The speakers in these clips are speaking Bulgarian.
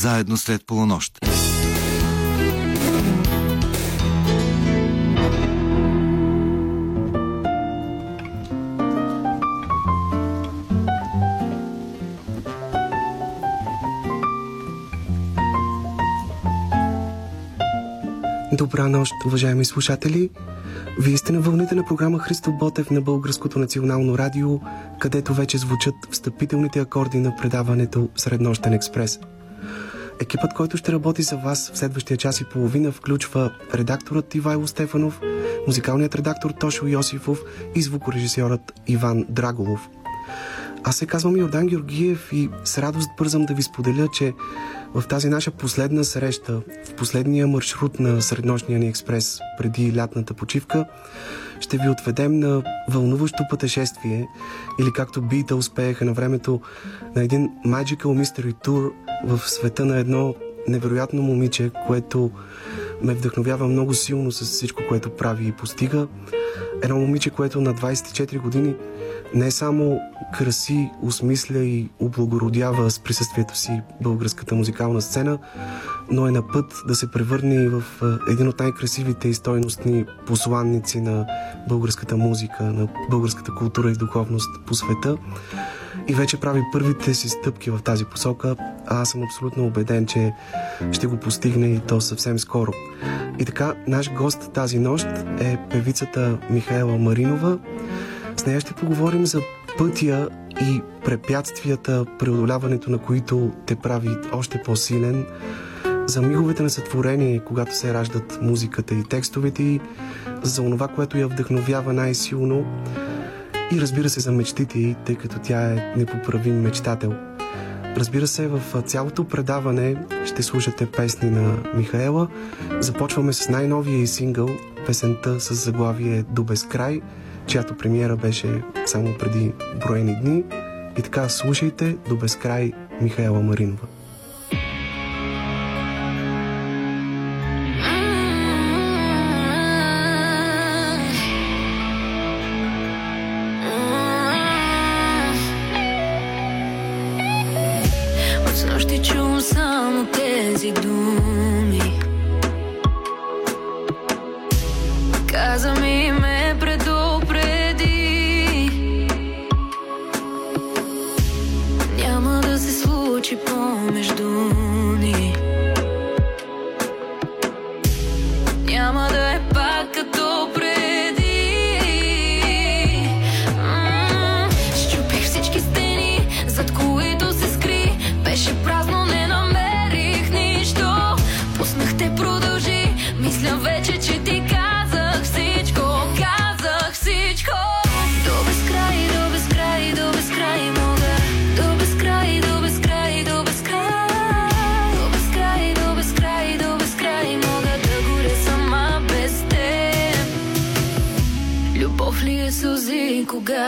заедно след полунощ. Добра нощ, уважаеми слушатели! Вие сте на вълните на програма Христо Ботев на Българското национално радио, където вече звучат встъпителните акорди на предаването Среднощен експрес. Екипът, който ще работи за вас в следващия час и половина, включва редакторът Ивайло Стефанов, музикалният редактор Тошо Йосифов и звукорежисьорът Иван Драголов – аз се казвам Йордан Георгиев и с радост бързам да ви споделя, че в тази наша последна среща, в последния маршрут на среднощния ни експрес преди лятната почивка, ще ви отведем на вълнуващо пътешествие или както Бита успееха на времето на един Magical Mystery Tour в света на едно невероятно момиче, което ме вдъхновява много силно с всичко, което прави и постига. Едно момиче, което на 24 години не само краси, осмисля и облагородява с присъствието си българската музикална сцена, но е на път да се превърне и в един от най-красивите и стойностни посланници на българската музика, на българската култура и духовност по света. И вече прави първите си стъпки в тази посока, а аз съм абсолютно убеден, че ще го постигне и то съвсем скоро. И така, наш гост тази нощ е певицата Михаела Маринова, с нея ще поговорим за пътя и препятствията, преодоляването на които те прави още по-силен, за миговете на сътворение, когато се раждат музиката и текстовете и за онова, което я вдъхновява най-силно и разбира се за мечтите й, тъй като тя е непоправим мечтател. Разбира се, в цялото предаване ще слушате песни на Михаела. Започваме с най-новия и сингъл, песента с заглавие До безкрай – чиято премиера беше само преди броени дни. И така, слушайте до безкрай Михаела Маринова.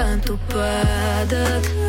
До безкрай,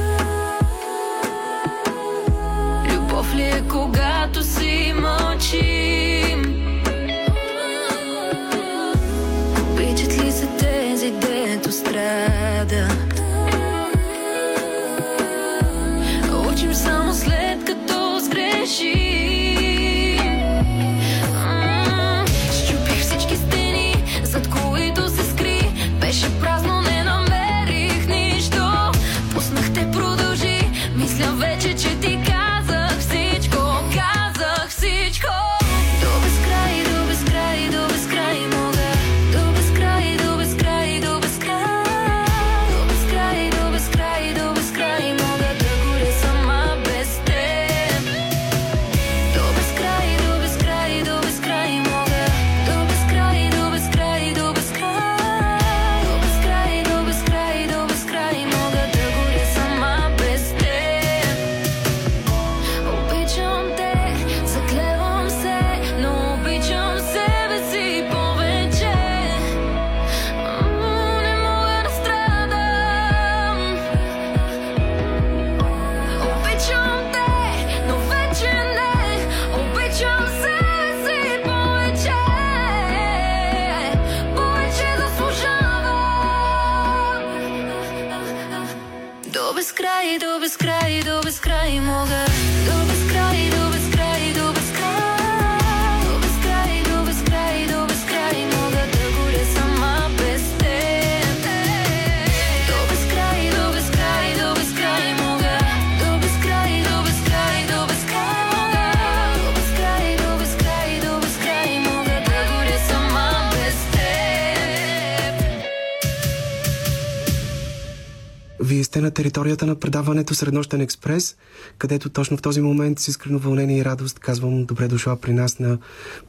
на предаването Среднощен експрес, където точно в този момент с искрено вълнение и радост казвам добре дошла при нас на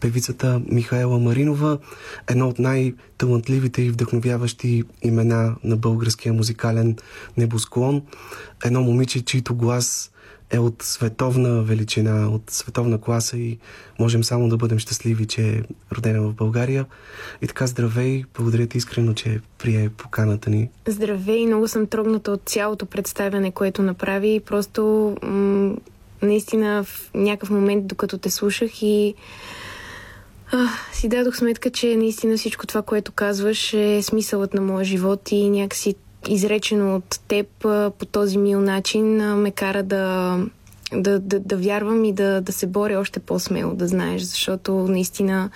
певицата Михаела Маринова, едно от най-талантливите и вдъхновяващи имена на българския музикален небосклон. Едно момиче, чийто глас е от световна величина, от световна класа и можем само да бъдем щастливи, че е родена в България. И така, здравей, благодаря ти искрено, че прие поканата ни. Здравей, много съм трогната от цялото представяне, което направи. Просто м- наистина в някакъв момент, докато те слушах и си дадох сметка, че наистина всичко това, което казваш е смисълът на моя живот и някакси изречено от теб по този мил начин ме кара да, да, да, да вярвам и да, да се боря още по-смело, да знаеш, защото наистина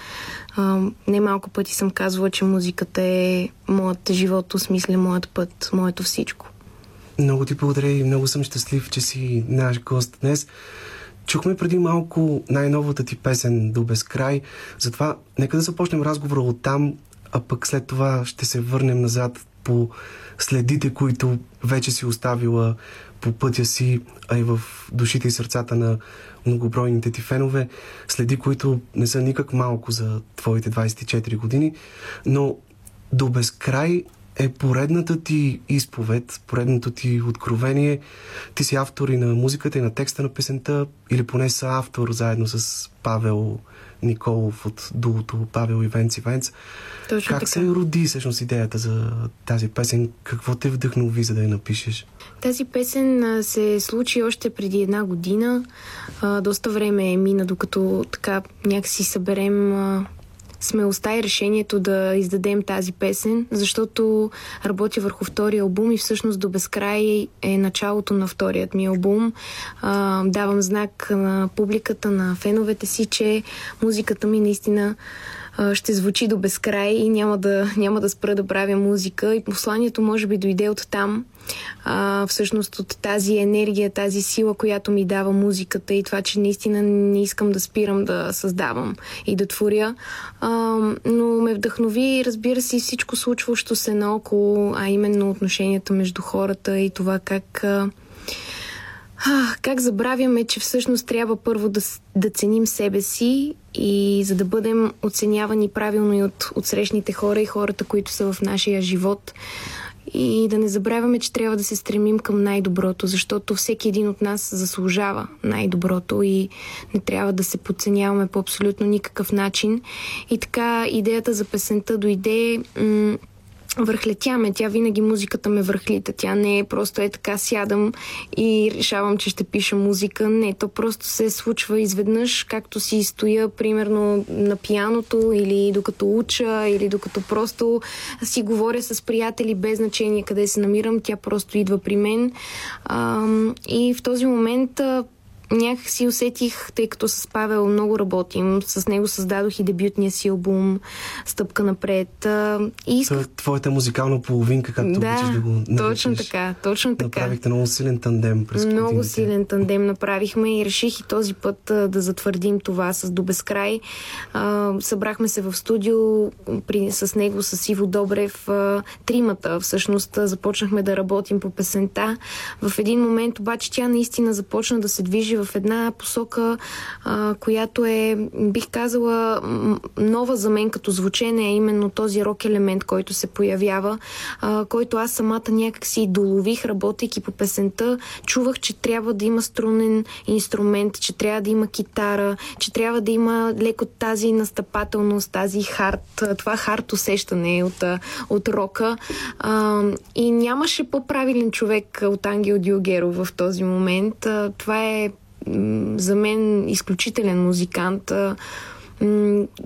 а, не малко пъти съм казвала, че музиката е моят живот, осмисля моят път, моето всичко. Много ти благодаря и много съм щастлив, че си наш гост днес. Чухме преди малко най-новата ти песен до безкрай, затова нека да започнем разговора от там, а пък след това ще се върнем назад по следите, които вече си оставила по пътя си, а и в душите и сърцата на многобройните ти фенове, следи, които не са никак малко за твоите 24 години, но до безкрай е поредната ти изповед, поредното ти откровение. Ти си автор и на музиката и на текста на песента, или поне са автор заедно с Павел Николов от дуото Павел и Венци Венц. Точно как така. се роди всъщност идеята за тази песен? Какво те вдъхнови, за да я напишеш? Тази песен се случи още преди една година. Доста време е мина, докато така някакси съберем смелостта и решението да издадем тази песен, защото работя върху втория албум и всъщност до безкрай е началото на вторият ми албум. А, давам знак на публиката, на феновете си, че музиката ми наистина ще звучи до безкрай и няма да, няма да спра да правя музика. И посланието може би дойде от там, а, всъщност от тази енергия, тази сила, която ми дава музиката и това, че наистина не искам да спирам да създавам и да творя. А, но ме вдъхнови, разбира се, всичко случващо се наоколо, а именно отношенията между хората и това как... А, как забравяме, че всъщност трябва първо да, да ценим себе си и за да бъдем оценявани правилно и от, от срещните хора и хората, които са в нашия живот. И да не забравяме, че трябва да се стремим към най-доброто, защото всеки един от нас заслужава най-доброто и не трябва да се подценяваме по абсолютно никакъв начин. И така идеята за песента дойде м- върхлетяме. Тя винаги музиката ме върхлита. Тя не е просто е така сядам и решавам, че ще пиша музика. Не, то просто се случва изведнъж, както си стоя, примерно, на пияното или докато уча, или докато просто си говоря с приятели без значение къде се намирам. Тя просто идва при мен. И в този момент някак си усетих, тъй като с Павел много работим, с него създадох и дебютния си албум Стъпка напред. И исках... Това е твоята музикална половинка, както да, обичаш да го наричаш. точно така, точно така. Направихте много силен тандем през Много годините. силен тандем направихме и реших и този път а, да затвърдим това с до безкрай. А, събрахме се в студио при, с него, с Иво Добрев, а, тримата всъщност започнахме да работим по песента. В един момент обаче тя наистина започна да се движи в една посока, а, която е, бих казала, нова за мен като звучене, е именно този рок елемент, който се появява, а, който аз самата някак си долових, работейки по песента. Чувах, че трябва да има струнен инструмент, че трябва да има китара, че трябва да има леко тази настъпателност, тази хард, това хард усещане от, от рока. А, и нямаше по-правилен човек от Ангел Диогеров в този момент. Това е за мен изключителен музикант.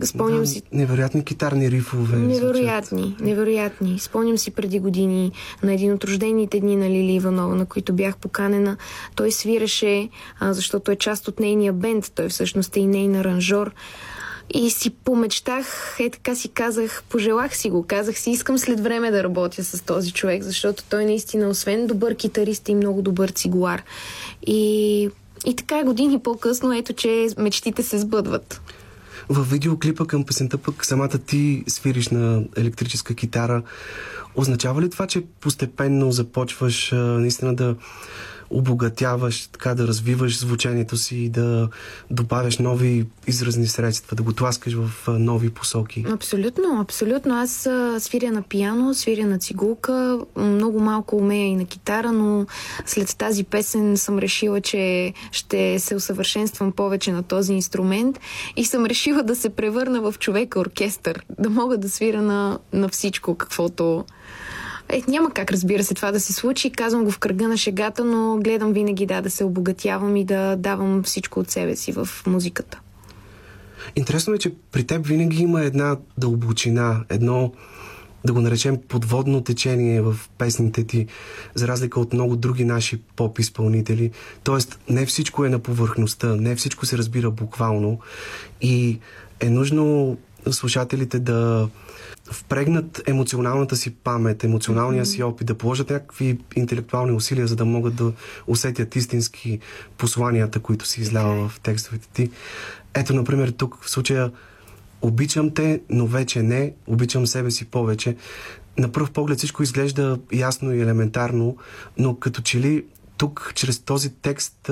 Спомням да, си. Невероятни китарни рифове. Невероятни, звучат. невероятни. Спомням си преди години на един от рождените дни на Лили Иванова, на които бях поканена. Той свираше, а, защото е част от нейния бенд. Той всъщност е и нейн аранжор. И си помечтах, е така си казах, пожелах си го, казах си, искам след време да работя с този човек, защото той наистина, освен добър китарист и много добър цигуар. И, и така години по-късно, ето, че мечтите се сбъдват. във видеоклипа към песента пък самата ти свириш на електрическа китара. Означава ли това, че постепенно започваш а, наистина да обогатяваш, така да развиваш звучението си и да добавяш нови изразни средства, да го тласкаш в нови посоки. Абсолютно, абсолютно. Аз свиря на пияно, свиря на цигулка, много малко умея и на китара, но след тази песен съм решила, че ще се усъвършенствам повече на този инструмент и съм решила да се превърна в човека оркестър, да мога да свира на, на всичко, каквото е, няма как, разбира се, това да се случи. Казвам го в кръга на шегата, но гледам винаги да, да се обогатявам и да давам всичко от себе си в музиката. Интересно е, че при теб винаги има една дълбочина, едно, да го наречем, подводно течение в песните ти, за разлика от много други наши поп-изпълнители. Тоест, не всичко е на повърхността, не всичко се разбира буквално и е нужно слушателите да впрегнат емоционалната си памет, емоционалния си опит, да положат някакви интелектуални усилия, за да могат да усетят истински посланията, които си излява в текстовете ти. Ето, например, тук в случая обичам те, но вече не, обичам себе си повече. На пръв поглед всичко изглежда ясно и елементарно, но като че ли тук, чрез този текст,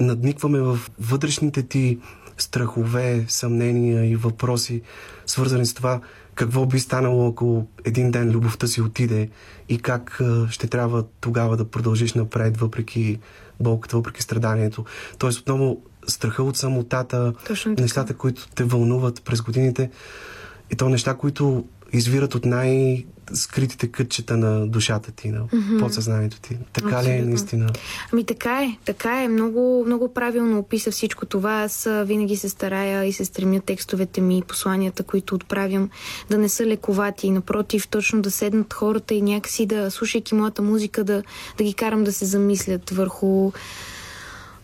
надникваме в вътрешните ти страхове, съмнения и въпроси, свързани с това какво би станало, ако един ден любовта си отиде и как ще трябва тогава да продължиш напред, въпреки болката, въпреки страданието. Тоест, отново страха от самотата, нещата, които те вълнуват през годините и то неща, които извират от най-скритите кътчета на душата ти, на mm-hmm. подсъзнанието ти. Така Абсолютно. ли е наистина? Ами така е, така е. Много, много правилно описа всичко това. Аз винаги се старая и се стремя текстовете ми, посланията, които отправям, да не са лековати. Напротив, точно да седнат хората и някакси да, слушайки моята музика, да, да ги карам да се замислят върху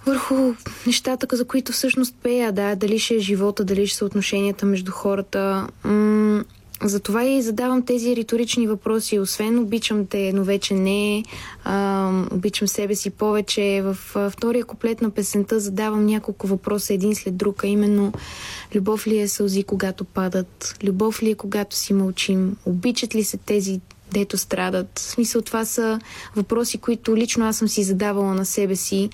върху нещата, за които всъщност пея, да, дали ще е живота, дали ще са отношенията между хората. М- затова и задавам тези риторични въпроси. Освен обичам те, но вече не. А, обичам себе си повече. В втория куплет на песента задавам няколко въпроса един след друг, а именно любов ли е сълзи, когато падат? Любов ли е, когато си мълчим? Обичат ли се тези дето страдат. В смисъл това са въпроси, които лично аз съм си задавала на себе си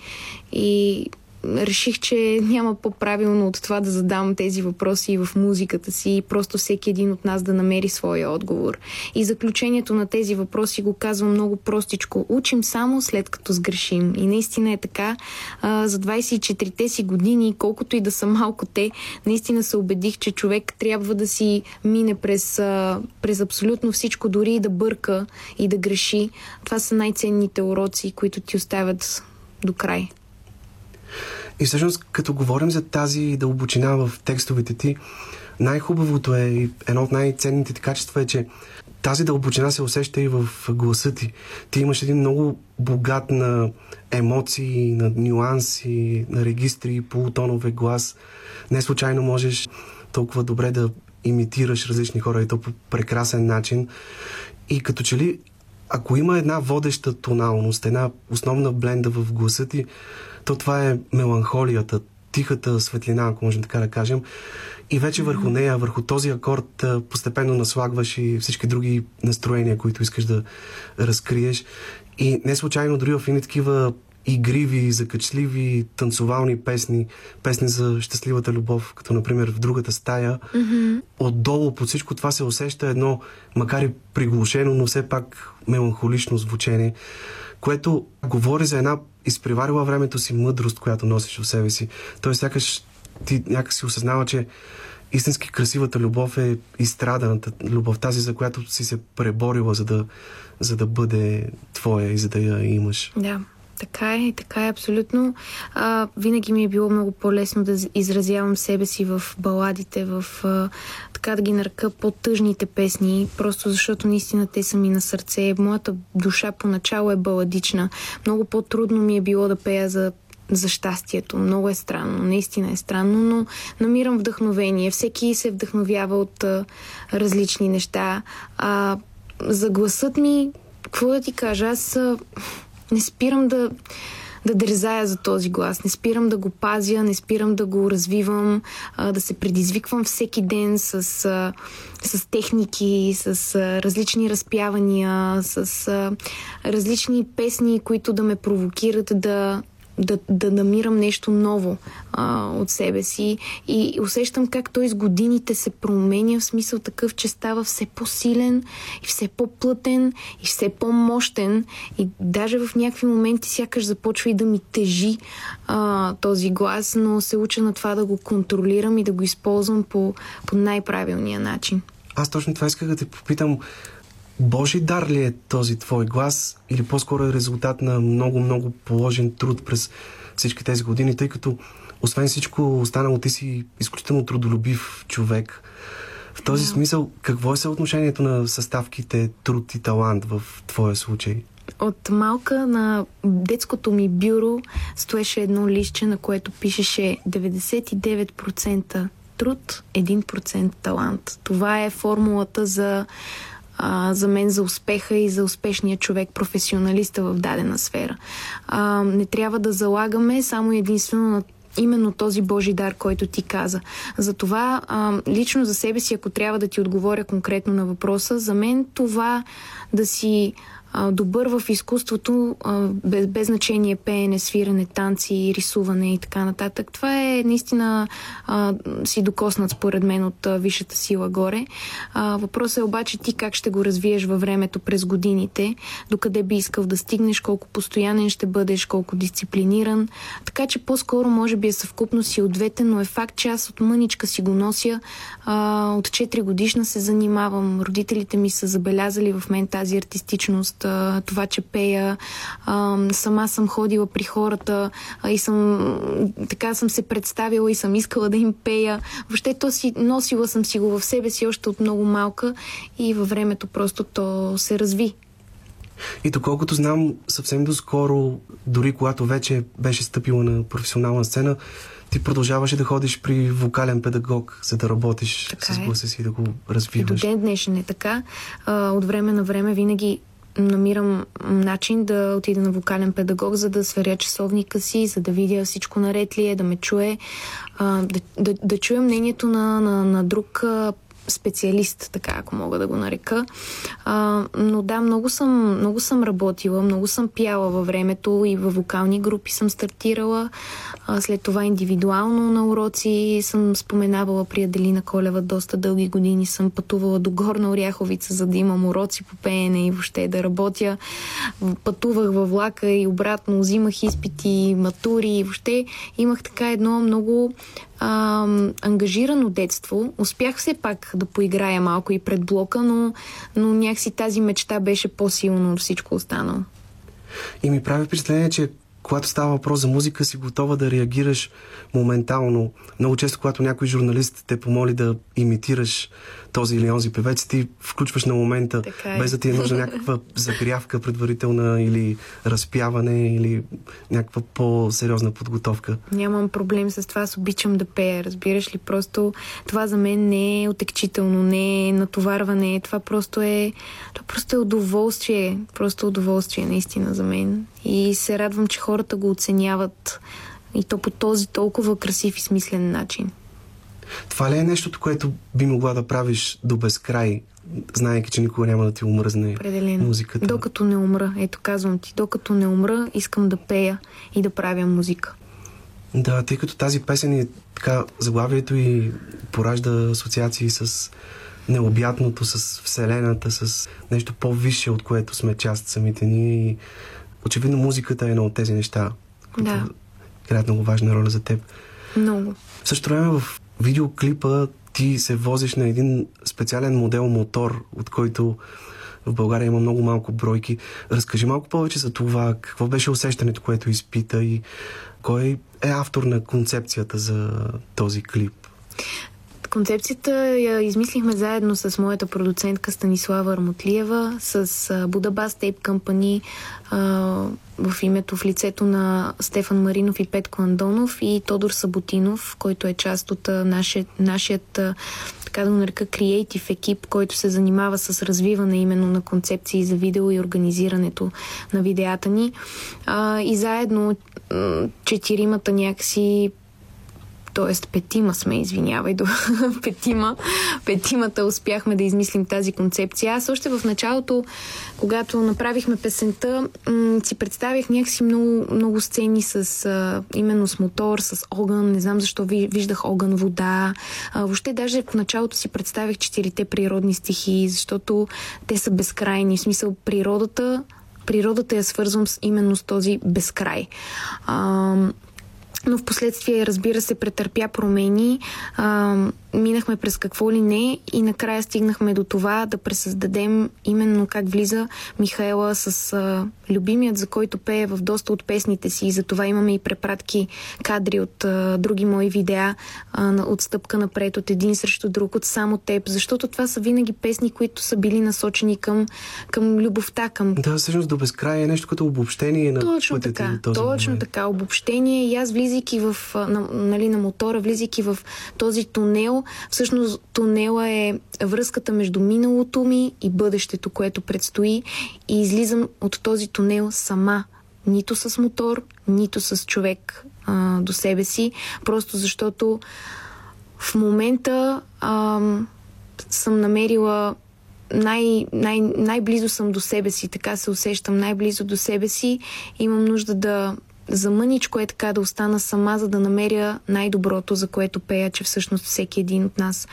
и реших, че няма по-правилно от това да задам тези въпроси в музиката си и просто всеки един от нас да намери своя отговор. И заключението на тези въпроси го казвам много простичко. Учим само след като сгрешим. И наистина е така. А, за 24-те си години, колкото и да са малко те, наистина се убедих, че човек трябва да си мине през, а, през абсолютно всичко, дори и да бърка и да греши. Това са най-ценните уроци, които ти оставят до край. И всъщност, като говорим за тази дълбочина в текстовете ти, най-хубавото е и едно от най-ценните ти качества е, че тази дълбочина се усеща и в гласа ти. Ти имаш един много богат на емоции, на нюанси, на регистри, полутонове глас. Не случайно можеш толкова добре да имитираш различни хора и то по прекрасен начин. И като че ли, ако има една водеща тоналност, една основна бленда в гласа ти, то това е меланхолията, тихата светлина, ако можем така да кажем. И вече върху нея, върху този акорд, постепенно наслагваш и всички други настроения, които искаш да разкриеш. И не случайно дори в едни такива игриви, закачливи, танцовални песни, песни за щастливата любов, като например в другата стая. Mm-hmm. Отдолу под всичко това се усеща едно, макар и приглушено, но все пак меланхолично звучение, което говори за една изпреварила времето си мъдрост, която носиш в себе си. Тоест, сякаш ти някак си осъзнава, че истински красивата любов е изстраданата любов, тази, за която си се преборила, за да, за да бъде твоя и за да я имаш. Да. Така е, така е абсолютно. А, винаги ми е било много по-лесно да изразявам себе си в баладите, в а, така да ги нарека по-тъжните песни, просто защото наистина те са ми на сърце. Моята душа поначало е баладична. Много по-трудно ми е било да пея за за щастието. Много е странно, наистина е странно, но намирам вдъхновение. Всеки се вдъхновява от а, различни неща. А, за гласът ми, какво да ти кажа, аз а, не спирам да, да дързая за този глас. Не спирам да го пазя, не спирам да го развивам, а, да се предизвиквам всеки ден с, а, с техники, с а, различни разпявания, с а, различни песни, които да ме провокират да да, да намирам нещо ново а, от себе си и усещам как той с годините се променя в смисъл такъв, че става все по-силен и все по-плътен и все по-мощен и даже в някакви моменти сякаш започва и да ми тежи а, този глас, но се уча на това да го контролирам и да го използвам по, по най-правилния начин. Аз точно това исках да те попитам. Божи дар ли е този твой глас или по-скоро е резултат на много-много положен труд през всички тези години, тъй като освен всичко останало ти си изключително трудолюбив човек. В този yeah. смисъл, какво е съотношението на съставките труд и талант в твоя случай? От малка на детското ми бюро стоеше едно лище, на което пишеше 99% труд, 1% талант. Това е формулата за а, за мен за успеха и за успешния човек, професионалиста в дадена сфера. А, не трябва да залагаме само единствено на именно този Божи дар, който ти каза. Затова а, лично за себе си, ако трябва да ти отговоря конкретно на въпроса, за мен това да си добър в изкуството, без, без значение пеене, свиране, танци, рисуване и така нататък. Това е наистина а, си докоснат според мен от а, висшата сила горе. А, въпросът е обаче ти как ще го развиеш във времето през годините, докъде би искал да стигнеш, колко постоянен ще бъдеш, колко дисциплиниран. Така че по-скоро може би е съвкупност и от двете, но е факт, че аз от мъничка си го нося. А, от 4 годишна се занимавам. Родителите ми са забелязали в мен тази артистичност а, това, че пея. А, сама съм ходила при хората а, и съм така съм се представила и съм искала да им пея. Въобще то си, носила съм си го в себе си още от много малка и във времето просто то се разви. И доколкото знам, съвсем доскоро, дори когато вече беше стъпила на професионална сцена, ти продължаваше да ходиш при вокален педагог, за да работиш така с е. гласа си, да го развиваш. И до ден днешен е така. А, от време на време винаги намирам начин да отида на вокален педагог, за да сверя часовника си, за да видя всичко наред ли е, да ме чуе, да, да, да чуя мнението на, на, на друг специалист, така ако мога да го нарека. А, но да, много съм, много съм работила, много съм пяла във времето и във вокални групи съм стартирала. А, след това индивидуално на уроци съм споменавала при Аделина Колева доста дълги години. Съм пътувала до Горна Оряховица, за да имам уроци по пеене и въобще да работя. Пътувах във влака и обратно, взимах изпити, матури и въобще имах така едно много а, ангажирано детство. Успях все пак да поиграя малко и пред блока, но, но някакси тази мечта беше по-силно от всичко останало. И ми прави впечатление, че когато става въпрос за музика, си готова да реагираш моментално. Много често, когато някой журналист те помоли да имитираш този или онзи певец, ти включваш на момента, е. без да ти е нужна някаква загрявка предварителна или разпяване или някаква по-сериозна подготовка. Нямам проблем с това, аз обичам да пея, разбираш ли? Просто това за мен не е отекчително, не е натоварване, това просто е, това просто е удоволствие, просто удоволствие наистина за мен. И се радвам, че хората го оценяват и то по този толкова красив и смислен начин. Това ли е нещото, което би могла да правиш до безкрай, знаеки, че никога няма да ти умръзне Определено. музиката? Докато не умра, ето казвам ти, докато не умра, искам да пея и да правя музика. Да, тъй като тази песен е така, заглавието и поражда асоциации с необятното, с Вселената, с нещо по-висше, от което сме част самите ние. И очевидно музиката е едно от тези неща, които да. играят много важна роля за теб. Много. В същото време в видеоклипа ти се возиш на един специален модел мотор, от който в България има много малко бройки. Разкажи малко повече за това. Какво беше усещането, което изпита и кой е автор на концепцията за този клип? Концепцията я измислихме заедно с моята продуцентка Станислава Армутлиева, с Будабас Tape Company в името, в лицето на Стефан Маринов и Петко Андонов и Тодор Саботинов, който е част от нашия, нашият така да нарека, креатив екип, който се занимава с развиване именно на концепции за видео и организирането на видеята ни. И заедно четиримата някакси т.е. петима сме, извинявай, до петима. Петимата успяхме да измислим тази концепция. Аз още в началото, когато направихме песента, м- си представих някакси много, много сцени с а, именно с мотор, с огън. Не знам защо ви, виждах огън, вода. А, въобще даже в началото си представих четирите природни стихии, защото те са безкрайни. В смисъл природата природата я свързвам с, именно с този безкрай. А, но в последствие, разбира се, претърпя промени. А, минахме през какво ли не и накрая стигнахме до това да пресъздадем именно как влиза Михаела с а, любимият, за който пее в доста от песните си. И затова имаме и препратки кадри от а, други мои видеа а, от стъпка напред, от един срещу друг, от само теб, защото това са винаги песни, които са били насочени към, към любовта, към... Да, всъщност до безкрай е нещо като обобщение на Точно така, този точно момент. така, обобщение и аз влизайки в, на, нали, на мотора, влизайки в този тунел, всъщност тунела е връзката между миналото ми и бъдещето, което предстои и излизам от този тунел сама. Нито с мотор, нито с човек а, до себе си, просто защото в момента а, съм намерила най, най, най-близо съм до себе си, така се усещам най-близо до себе си. Имам нужда да за мъничко е така да остана сама, за да намеря най-доброто, за което пея, че всъщност всеки един от нас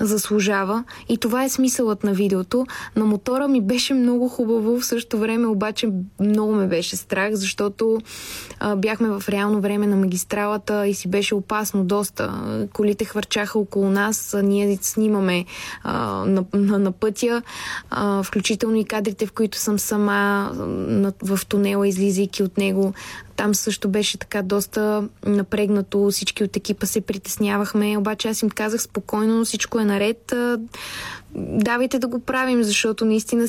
заслужава. И това е смисълът на видеото. На мотора ми беше много хубаво, в същото време обаче много ме беше страх, защото а, бяхме в реално време на магистралата и си беше опасно доста. Колите хвърчаха около нас, а ние снимаме а, на, на, на пътя, а, включително и кадрите, в които съм сама на, в тунела, излизайки от него. Там също беше така доста напрегнато, всички от екипа се притеснявахме, обаче аз им казах спокойно, всичко е наред, давайте да го правим, защото наистина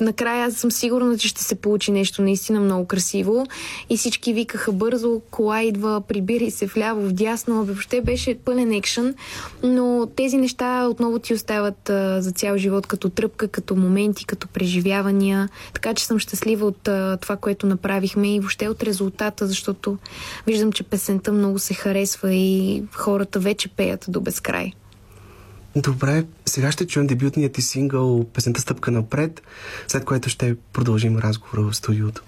накрая съм сигурна, че ще се получи нещо наистина много красиво. И всички викаха бързо, кола идва, прибирай се вляво, вдясно. Въобще беше пълен екшен. Но тези неща отново ти остават а, за цял живот като тръпка, като моменти, като преживявания. Така че съм щастлива от а, това, което направихме и въобще от резултата, защото виждам, че песента много се харесва и хората вече пеят до безкрай. Добре, сега ще чуем дебютният ти сингъл Песента стъпка напред, след което ще продължим разговора в студиото.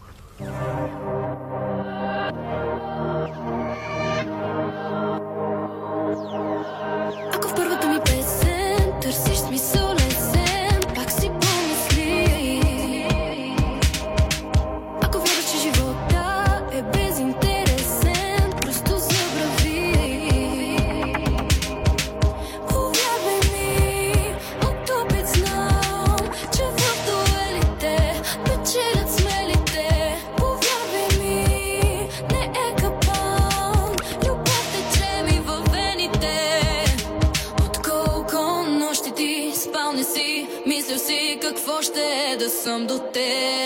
do tempo.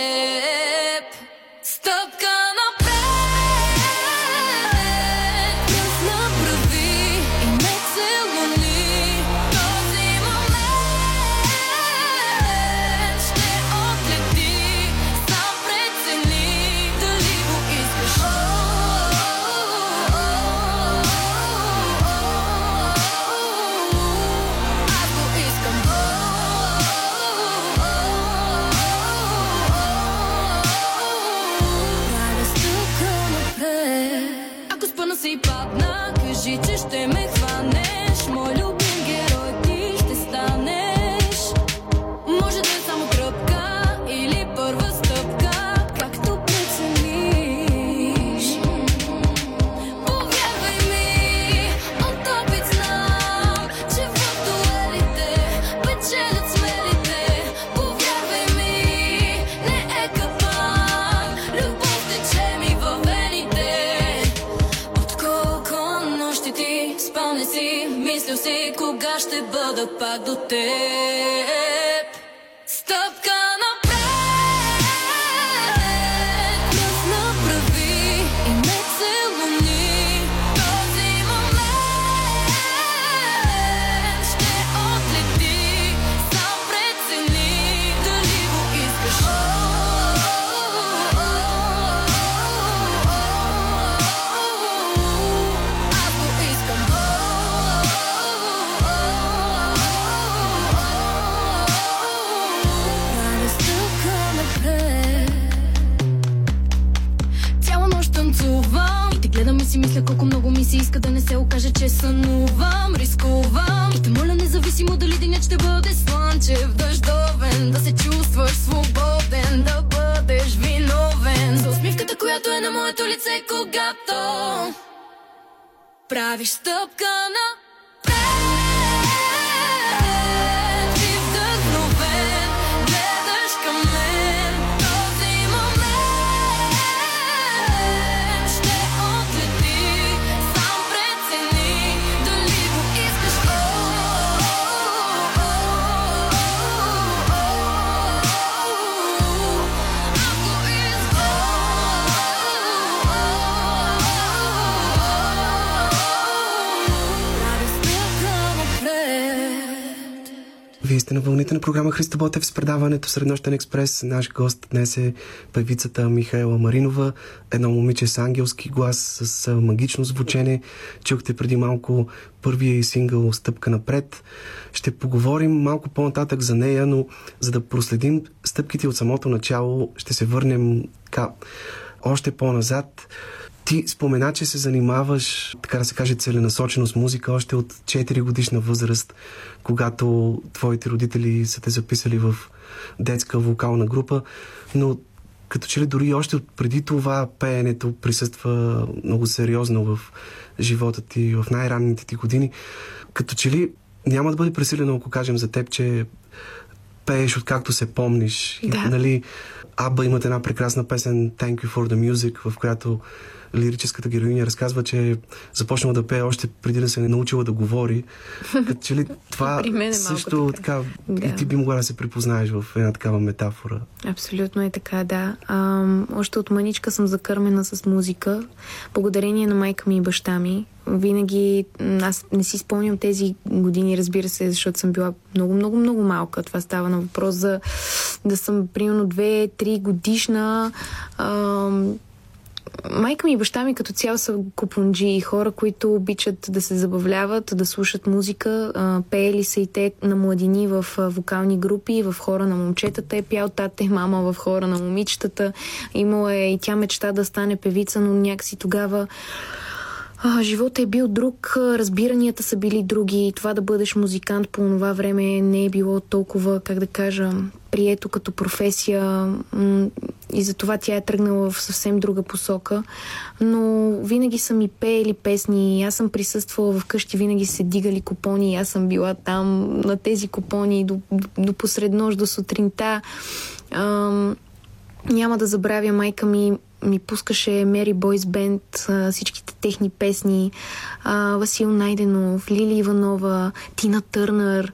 Ще бъда пак сънувам, рискувам. И те моля независимо дали денят ще бъде слънчев, дъждовен, да се чувстваш свободен, да бъдеш виновен. За усмивката, която е на моето лице, когато правиш стъпка сте на вълните на програма Христо Ботев с предаването Среднощен експрес. Наш гост днес е певицата Михаела Маринова, едно момиче с ангелски глас, с магично звучене. Чухте преди малко първия и сингъл Стъпка напред. Ще поговорим малко по-нататък за нея, но за да проследим стъпките от самото начало, ще се върнем така, още по-назад. Ти спомена, че се занимаваш, така да се каже, целенасочено с музика още от 4 годишна възраст, когато твоите родители са те записали в детска вокална група, но като че ли дори още от преди това пеенето присъства много сериозно в живота ти, в най-ранните ти години. Като че ли няма да бъде пресилено, ако кажем за теб, че пееш откакто се помниш. Да. И, нали, Аба имат една прекрасна песен Thank you for the music, в която лирическата героиня разказва, че е започнала да пее още преди да се е научила да говори. Като че ли това е също така, така да. и ти би могла да се припознаеш в една такава метафора. Абсолютно е така, да. А, още от маничка съм закърмена с музика. Благодарение на майка ми и баща ми. Винаги, аз не си спомням тези години, разбира се, защото съм била много, много, много малка. Това става на въпрос за да съм примерно 2-3 годишна. А, майка ми и баща ми като цяло са купунджи и хора, които обичат да се забавляват, да слушат музика. Пеели са и те на младини в вокални групи, в хора на момчетата е пял тата и мама в хора на момичетата. Имала е и тя мечта да стане певица, но някакси тогава а, е бил друг, разбиранията са били други. Това да бъдеш музикант по това време не е било толкова, как да кажа, прието като професия и затова тя е тръгнала в съвсем друга посока. Но винаги са ми пеели песни, аз съм присъствала вкъщи, винаги се дигали купони, аз съм била там на тези купони до, до, до посред нощ, до сутринта. Ам, няма да забравя майка ми ми пускаше Мери Бойс Бенд, всичките техни песни, а, Васил Найденов, Лили Иванова, Тина Търнър,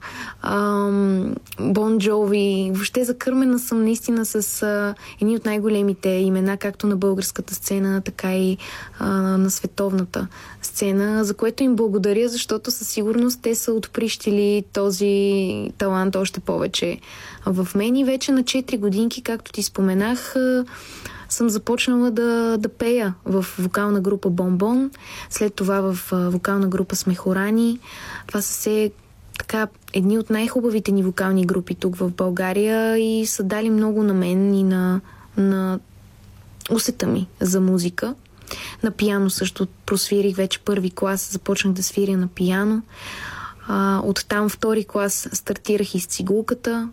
Бон Джови. Въобще закърмена съм наистина с а, едни от най-големите имена, както на българската сцена, така и а, на световната сцена, за което им благодаря, защото със сигурност те са отприщили този талант още повече в мен и вече на 4 годинки, както ти споменах, съм започнала да, да пея в вокална група Бомбон, след това в вокална група Смехорани. Това са се така едни от най-хубавите ни вокални групи тук в България и са дали много на мен и на, на усета ми за музика. На пияно също просвирих вече първи клас, започнах да свиря на пияно. А, оттам втори клас стартирах и с цигулката,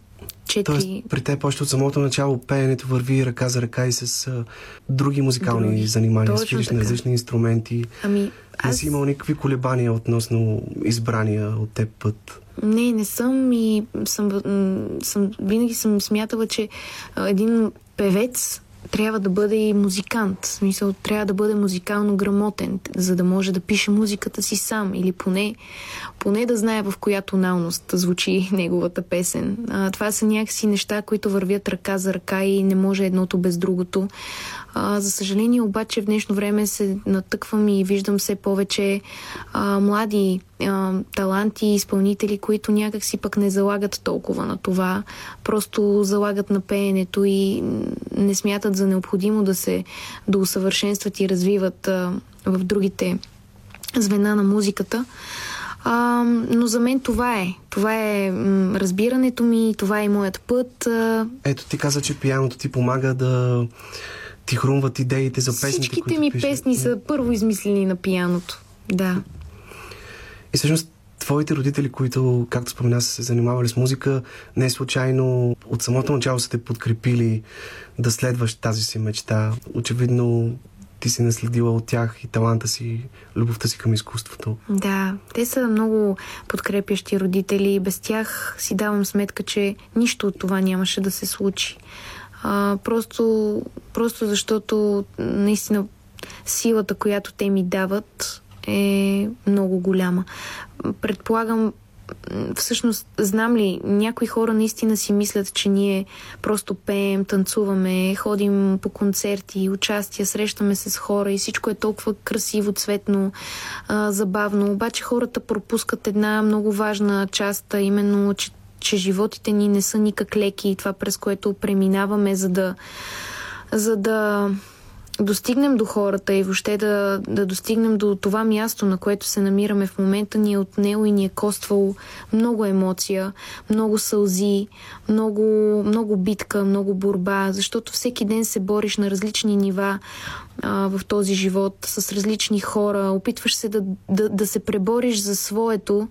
четири... Тоест, при теб още от самото начало пеенето върви ръка за ръка и с а, други музикални други. занимания, свириш на различни инструменти. Ами, аз... Не си имал никакви колебания относно избрания от теб път. Не, не съм и съм, съм, винаги съм смятала, че един певец трябва да бъде и музикант. В смисъл, трябва да бъде музикално грамотен, за да може да пише музиката си сам или поне, поне да знае в коя тоналност звучи неговата песен. А, това са някакси неща, които вървят ръка за ръка и не може едното без другото. А, за съжаление обаче в днешно време се натъквам и виждам все повече а, млади а, таланти и изпълнители, които някак си пък не залагат толкова на това. Просто залагат на пеенето и не смятат за необходимо да се да усъвършенстват и развиват а, в другите звена на музиката. А, но за мен това е. Това е м, разбирането ми, това е моят път. А... Ето ти каза, че пияното ти помага да ти хрумват идеите за песните, Всичките ми пишеш. песни са първо измислени на пияното. Да. И всъщност твоите родители, които, както спомена, са се занимавали с музика, не случайно от самото начало са те подкрепили да следваш тази си мечта. Очевидно ти си наследила от тях и таланта си, любовта си към изкуството. Да, те са много подкрепящи родители. Без тях си давам сметка, че нищо от това нямаше да се случи. А, просто, просто защото наистина силата, която те ми дават, е много голяма. Предполагам, всъщност, знам ли, някои хора наистина си мислят, че ние просто пеем, танцуваме, ходим по концерти, участия, срещаме се с хора и всичко е толкова красиво, цветно, а, забавно. Обаче хората пропускат една много важна част, а именно, че, че животите ни не са никак леки и това през което преминаваме, за да, за да достигнем до хората и въобще да, да достигнем до това място, на което се намираме в момента, ни е отнело и ни е коствало много емоция, много сълзи, много, много битка, много борба, защото всеки ден се бориш на различни нива в този живот, с различни хора, опитваш се да, да, да се пребориш за своето,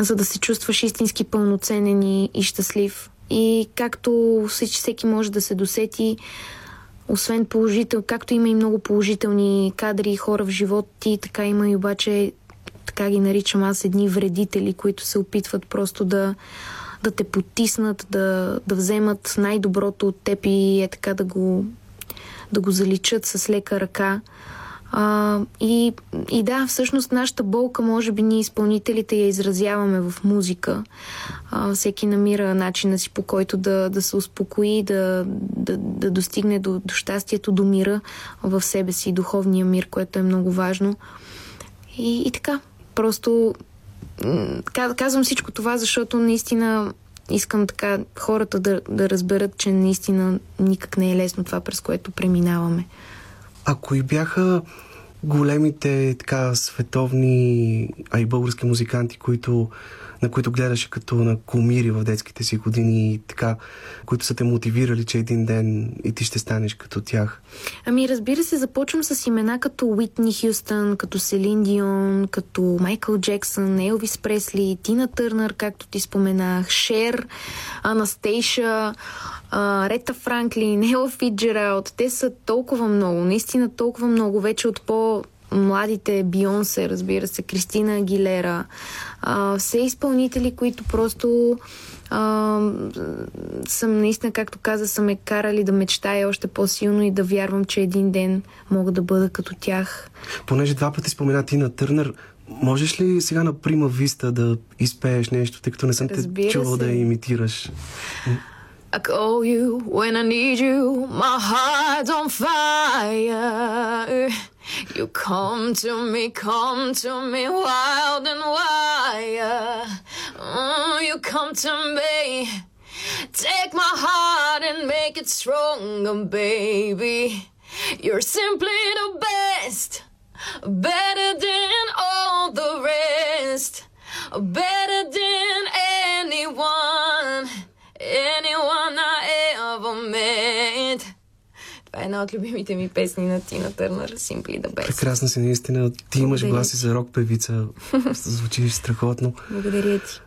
за да се чувстваш истински пълноценен и, и щастлив. И както всеки може да се досети, освен положител, както има и много положителни кадри и хора в живот ти, така има и обаче, така ги наричам аз, едни вредители, които се опитват просто да, да те потиснат, да, да вземат най-доброто от теб и е така да го, да го заличат с лека ръка. А, и, и да, всъщност нашата болка, може би ние изпълнителите я изразяваме в музика. А, всеки намира начина си по който да, да се успокои, да, да, да достигне до, до щастието, до мира в себе си, духовния мир, което е много важно. И, и така, просто казвам всичко това, защото наистина искам така хората да, да разберат, че наистина никак не е лесно това, през което преминаваме. А кои бяха големите така световни, а и български музиканти, които, на които гледаше като на кумири в детските си години и така, които са те мотивирали, че един ден и ти ще станеш като тях? Ами разбира се, започвам с имена като Уитни Хюстън, като Селин Дион, като Майкъл Джексън, Елвис Пресли, Тина Търнър, както ти споменах, Шер, Анастейша, Рета Франклин, Ела Фиджералд. Те са толкова много, наистина толкова много, вече от по младите Бионсе, разбира се, Кристина Агилера, а, все изпълнители, които просто а, съм наистина, както каза, са ме карали да мечтая още по-силно и да вярвам, че един ден мога да бъда като тях. Понеже два пъти спомена Тина Търнър, можеш ли сега на Прима Виста да изпееш нещо, тъй като не съм Разбира те чувал се. да я имитираш? I call you when I need you, my heart's on fire. You come to me, come to me wild and wild. Oh, mm, you come to me, take my heart and make it stronger, baby. You're simply the best, better than all the rest, better than Това е една от любимите ми песни на Тина Търнър, Simply the Best. Прекрасна си наистина. Ти имаш Благодаря глас и за рок певица. Звучиш страхотно. Благодаря ти.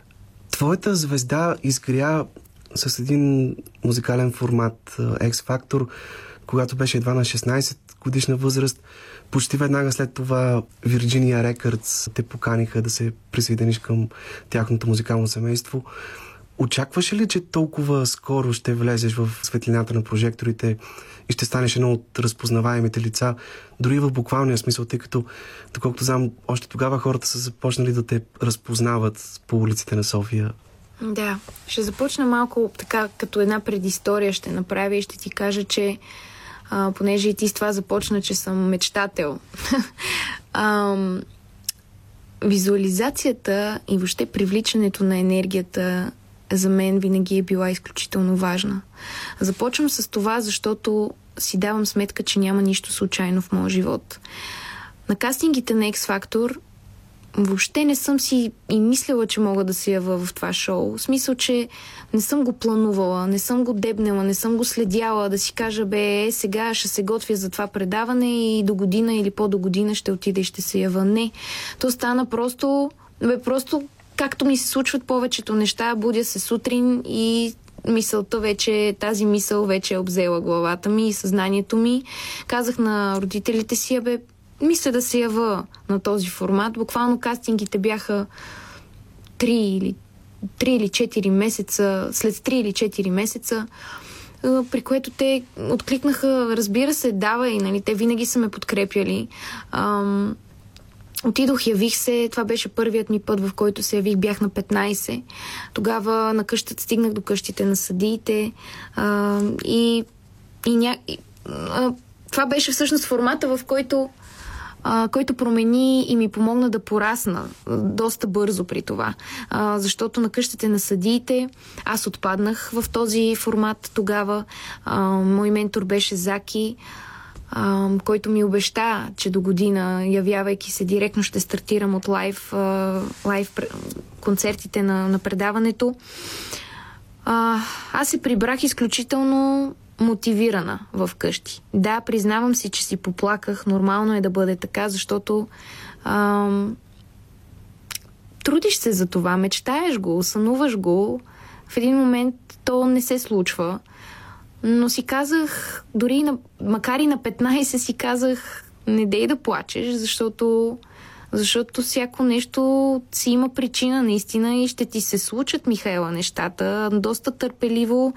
Твоята звезда изгря с един музикален формат X-Factor, когато беше едва на 16 годишна възраст. Почти веднага след това Virginia Records те поканиха да се присъединиш към тяхното музикално семейство. Очакваше ли, че толкова скоро ще влезеш в светлината на прожекторите и ще станеш едно от разпознаваемите лица, дори в буквалния смисъл, тъй като, доколкото знам, още тогава хората са започнали да те разпознават по улиците на София? Да, ще започна малко така, като една предистория ще направя и ще ти кажа, че а, понеже и ти с това започна, че съм мечтател. а, визуализацията и въобще привличането на енергията за мен винаги е била изключително важна. Започвам с това, защото си давам сметка, че няма нищо случайно в моя живот. На кастингите на X Factor въобще не съм си и мислила, че мога да се ява в това шоу. В смисъл, че не съм го планувала, не съм го дебнела, не съм го следяла да си кажа, бе, е, сега ще се готвя за това предаване и до година или по-до година ще отида и ще се ява. Не. То стана просто, бе, просто както ми се случват повечето неща, будя се сутрин и мисълта вече, тази мисъл вече е обзела главата ми и съзнанието ми. Казах на родителите си, абе, мисля да се ява на този формат. Буквално кастингите бяха 3 или 3 или 4 месеца, след 3 или 4 месеца, при което те откликнаха, разбира се, дава и нали, те винаги са ме подкрепяли. Отидох, явих се. Това беше първият ми път, в който се явих. Бях на 15. Тогава на къщата стигнах до къщите на съдиите. А, и, и, ня... и а, това беше всъщност формата, в който който промени и ми помогна да порасна доста бързо при това. Защото на къщите на съдиите аз отпаднах в този формат тогава. Мой ментор беше Заки а, който ми обеща, че до година, явявайки се директно, ще стартирам от лайв, а, лайв концертите на, на предаването. А, аз се прибрах изключително мотивирана в къщи. Да, признавам си, че си поплаках. Нормално е да бъде така, защото а, трудиш се за това, мечтаеш го, сънуваш го. В един момент то не се случва. Но си казах, дори на, макар и на 15 си казах, не дей да плачеш, защото, защото всяко нещо си има причина наистина и ще ти се случат, Михайла, нещата. Доста търпеливо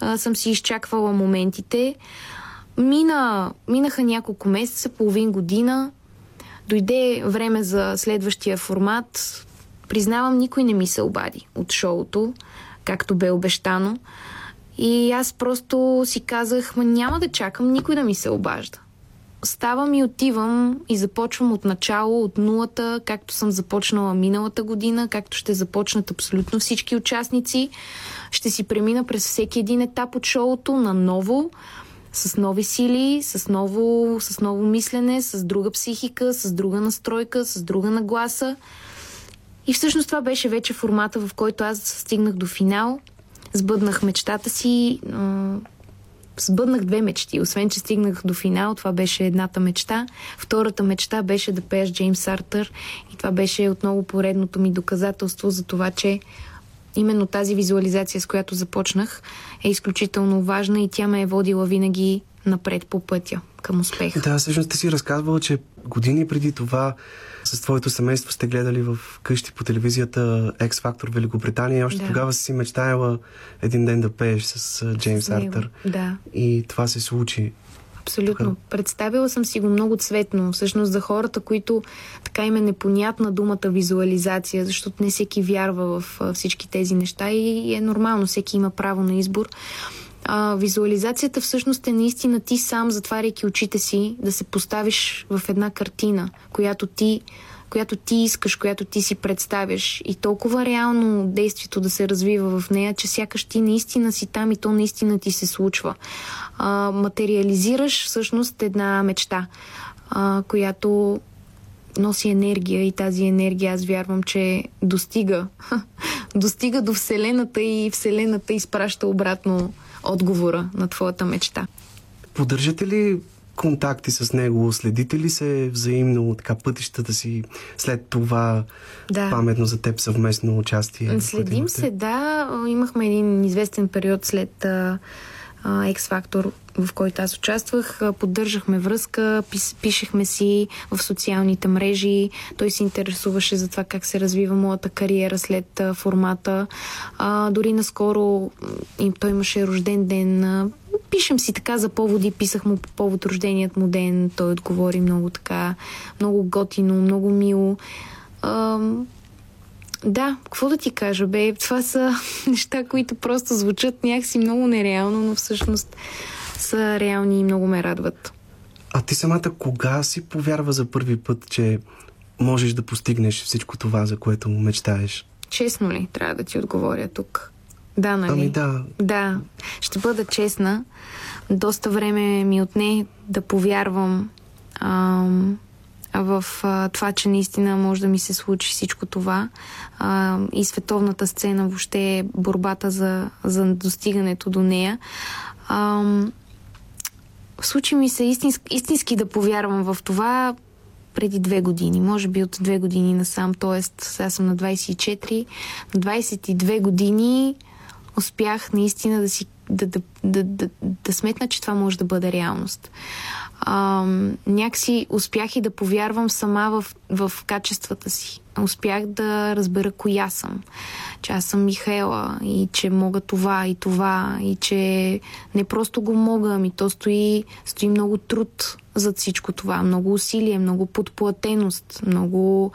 а, съм си изчаквала моментите. Мина, минаха няколко месеца, половин година. Дойде време за следващия формат. Признавам, никой не ми се обади от шоуто, както бе обещано. И аз просто си казах, ма няма да чакам никой да ми се обажда. Ставам и отивам и започвам от начало, от нулата, както съм започнала миналата година, както ще започнат абсолютно всички участници. Ще си премина през всеки един етап от шоуто на ново, с нови сили, с ново, с ново мислене, с друга психика, с друга настройка, с друга нагласа. И всъщност това беше вече формата, в който аз стигнах до финал – сбъднах мечтата си. Сбъднах две мечти. Освен, че стигнах до финал, това беше едната мечта. Втората мечта беше да пееш Джеймс Артър и това беше отново поредното ми доказателство за това, че именно тази визуализация, с която започнах, е изключително важна и тя ме е водила винаги напред по пътя към успеха. Да, всъщност ти си разказвала, че години преди това с твоето семейство сте гледали в къщи по телевизията X Factor Великобритания и още да. тогава си мечтаяла един ден да пееш с Джеймс Артър. Да. И това се случи. Абсолютно. Тука. Представила съм си го много цветно. Всъщност за хората, които така им е непонятна думата визуализация, защото не всеки вярва в всички тези неща и е нормално, всеки има право на избор. А, визуализацията всъщност е наистина ти сам, затваряйки очите си, да се поставиш в една картина, която ти която ти искаш, която ти си представяш и толкова реално действието да се развива в нея, че сякаш ти наистина си там и то наистина ти се случва. А, материализираш всъщност една мечта, а, която носи енергия и тази енергия аз вярвам, че достига. достига до Вселената и Вселената изпраща обратно отговора на твоята мечта. Поддържате ли контакти с него? Следите ли се взаимно така пътищата си след това да. паметно за теб съвместно участие? Следим се, да. Имахме един известен период след X-Factor, в който аз участвах. Поддържахме връзка, пис, пишехме си в социалните мрежи. Той се интересуваше за това как се развива моята кариера след формата. А, дори наскоро им, той имаше рожден ден. А, пишем си така за поводи, писах му по повод рожденият му ден. Той отговори много така, много готино, много мило. А, да, какво да ти кажа, бе? Това са неща, които просто звучат някакси много нереално, но всъщност са реални и много ме радват. А ти самата кога си повярва за първи път, че можеш да постигнеш всичко това, за което мечтаеш? Честно ли трябва да ти отговоря тук? Да, нали? Ами да. Да. Ще бъда честна. Доста време ми отне да повярвам ам, в а, това, че наистина може да ми се случи всичко това. А, и световната сцена, въобще борбата за, за достигането до нея. А, случи ми се истински, истински да повярвам в това преди две години, може би от две години насам, т.е. сега съм на 24, на 22 години успях наистина да си да, да, да, да, да сметна, че това може да бъде реалност а, някакси успях и да повярвам сама в, в качествата си. Успях да разбера коя съм. Че аз съм Михаела и че мога това и това и че не просто го мога, ами то стои, стои много труд зад всичко това. Много усилие, много подплатеност, много,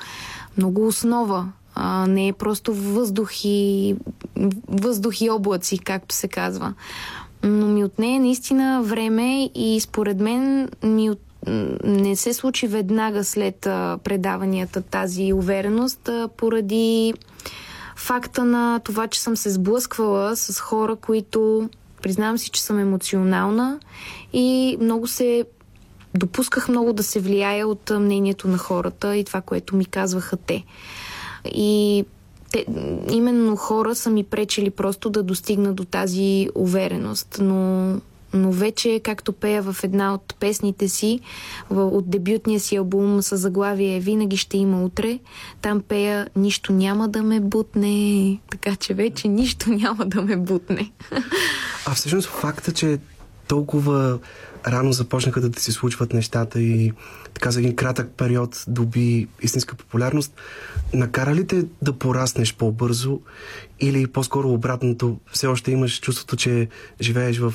много основа. А, не е просто въздух и, въздух и облаци, както се казва но ми отне наистина време и според мен ми от не се случи веднага след предаванията тази увереност, поради факта на това, че съм се сблъсквала с хора, които признавам си, че съм емоционална и много се допусках много да се влияя от мнението на хората и това, което ми казваха те. И те, именно хора са ми пречили просто да достигна до тази увереност. Но, но вече, както пея в една от песните си, от дебютния си албум с заглавие Винаги ще има утре, там пея Нищо няма да ме бутне. Така че вече нищо няма да ме бутне. А всъщност факта, че толкова рано започнаха да се случват нещата и така за един кратък период доби истинска популярност. Накара ли те да пораснеш по-бързо или по-скоро обратното? Все още имаш чувството, че живееш в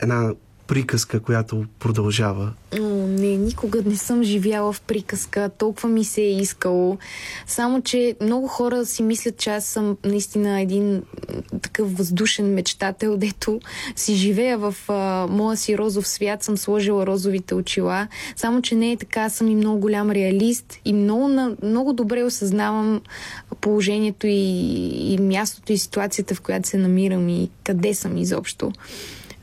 една приказка, която продължава? О, не, никога не съм живяла в приказка. Толкова ми се е искало. Само, че много хора си мислят, че аз съм наистина един такъв въздушен мечтател, дето си живея в а, моя си розов свят, съм сложила розовите очила. Само, че не е така. Аз съм и много голям реалист и много, много добре осъзнавам положението и, и мястото и ситуацията, в която се намирам и къде съм изобщо.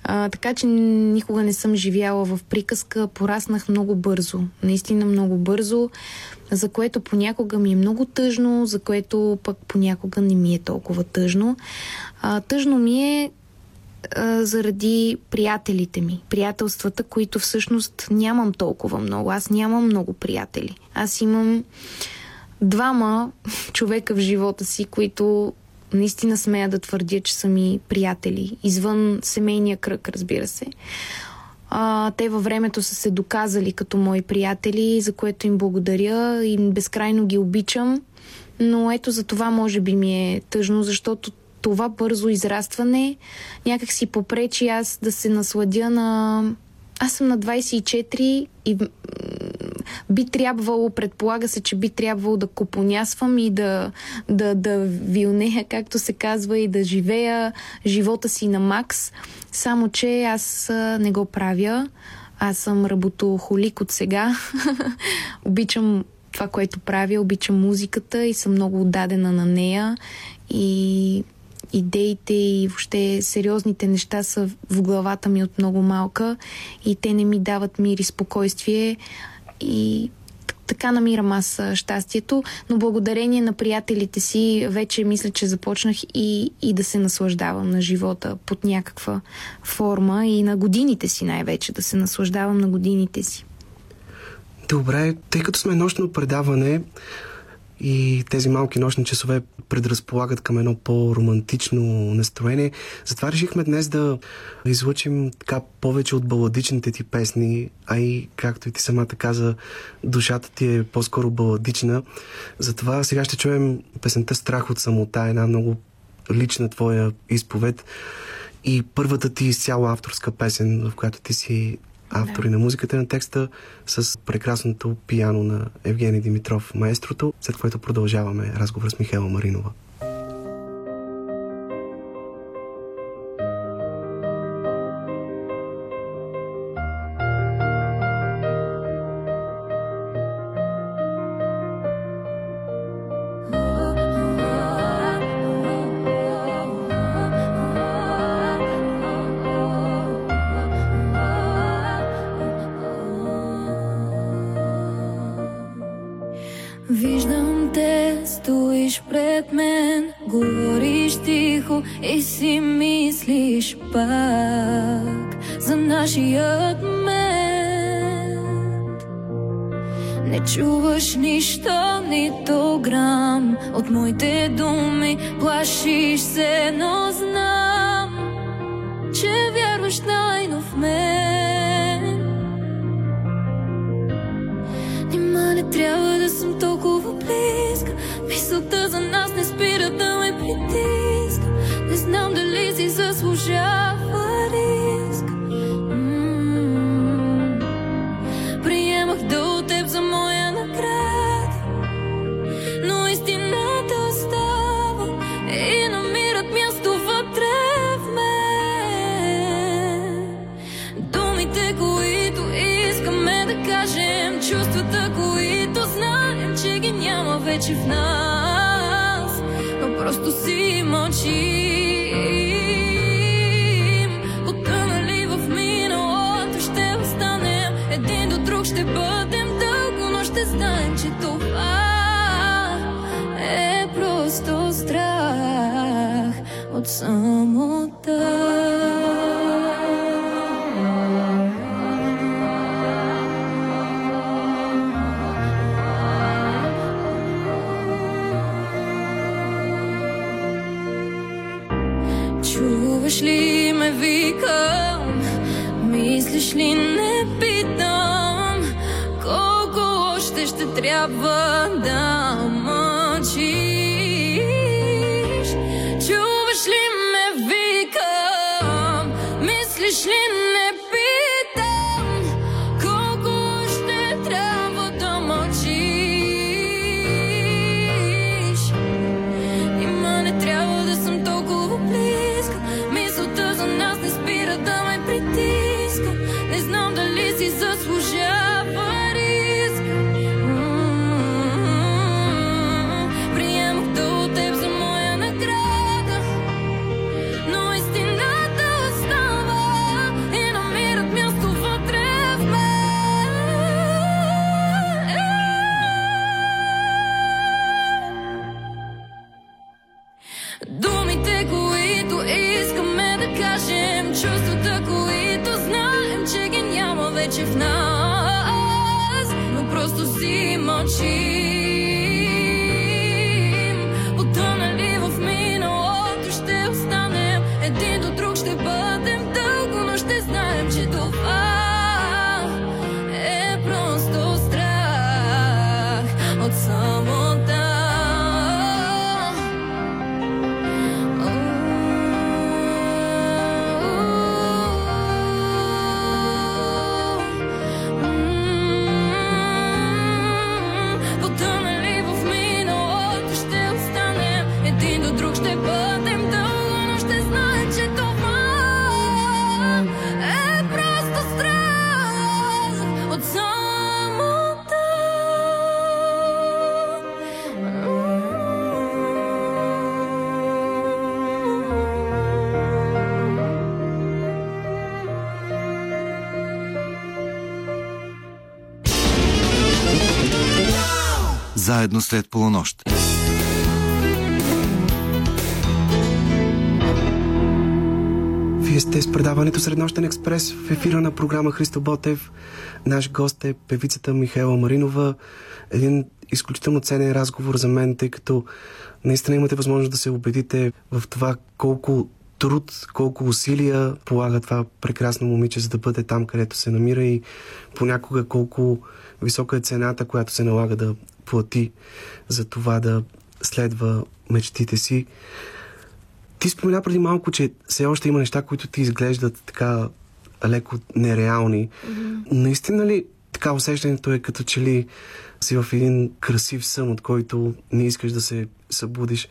А, така че никога не съм живяла в приказка, пораснах много бързо, наистина много бързо, за което понякога ми е много тъжно, за което пък понякога не ми е толкова тъжно. А, тъжно ми е заради приятелите ми, приятелствата, които всъщност нямам толкова много. Аз нямам много приятели. Аз имам двама човека в живота си, които наистина смея да твърдя, че са ми приятели, извън семейния кръг, разбира се. А, те във времето са се доказали като мои приятели, за което им благодаря и безкрайно ги обичам. Но ето за това може би ми е тъжно, защото това бързо израстване някак си попречи аз да се насладя на... Аз съм на 24 и би трябвало, предполага се, че би трябвало да купонясвам и да, да, да вилнея, както се казва, и да живея живота си на макс. Само, че аз не го правя. Аз съм работохолик от сега. обичам това, което правя, обичам музиката и съм много отдадена на нея. И идеите и въобще сериозните неща са в главата ми от много малка и те не ми дават мир и спокойствие и така намирам аз щастието, но благодарение на приятелите си вече мисля, че започнах и, и да се наслаждавам на живота под някаква форма и на годините си най-вече, да се наслаждавам на годините си. Добре, тъй като сме нощно предаване, и тези малки нощни часове предразполагат към едно по-романтично настроение. Затова решихме днес да излучим така повече от баладичните ти песни, а и, както и ти самата каза, душата ти е по-скоро баладична. Затова сега ще чуем песента Страх от самота, една много лична твоя изповед и първата ти изцяло авторска песен, в която ти си автори да. на музиката на текста с прекрасното пияно на Евгений Димитров, маестрото, след което продължаваме разговор с Михайла Маринова. Заедно след полунощ. Вие сте с предаването Среднощен експрес в ефира на програма Христо Ботев. Наш гост е певицата Михайла Маринова. Един изключително ценен разговор за мен, тъй като наистина имате възможност да се убедите в това колко труд, колко усилия полага това прекрасно момиче, за да бъде там, където се намира и понякога колко висока е цената, която се налага да плати за това да следва мечтите си. Ти спомена преди малко, че все още има неща, които ти изглеждат така леко нереални. Mm-hmm. Наистина ли така усещането е като че ли си в един красив сън, от който не искаш да се събудиш?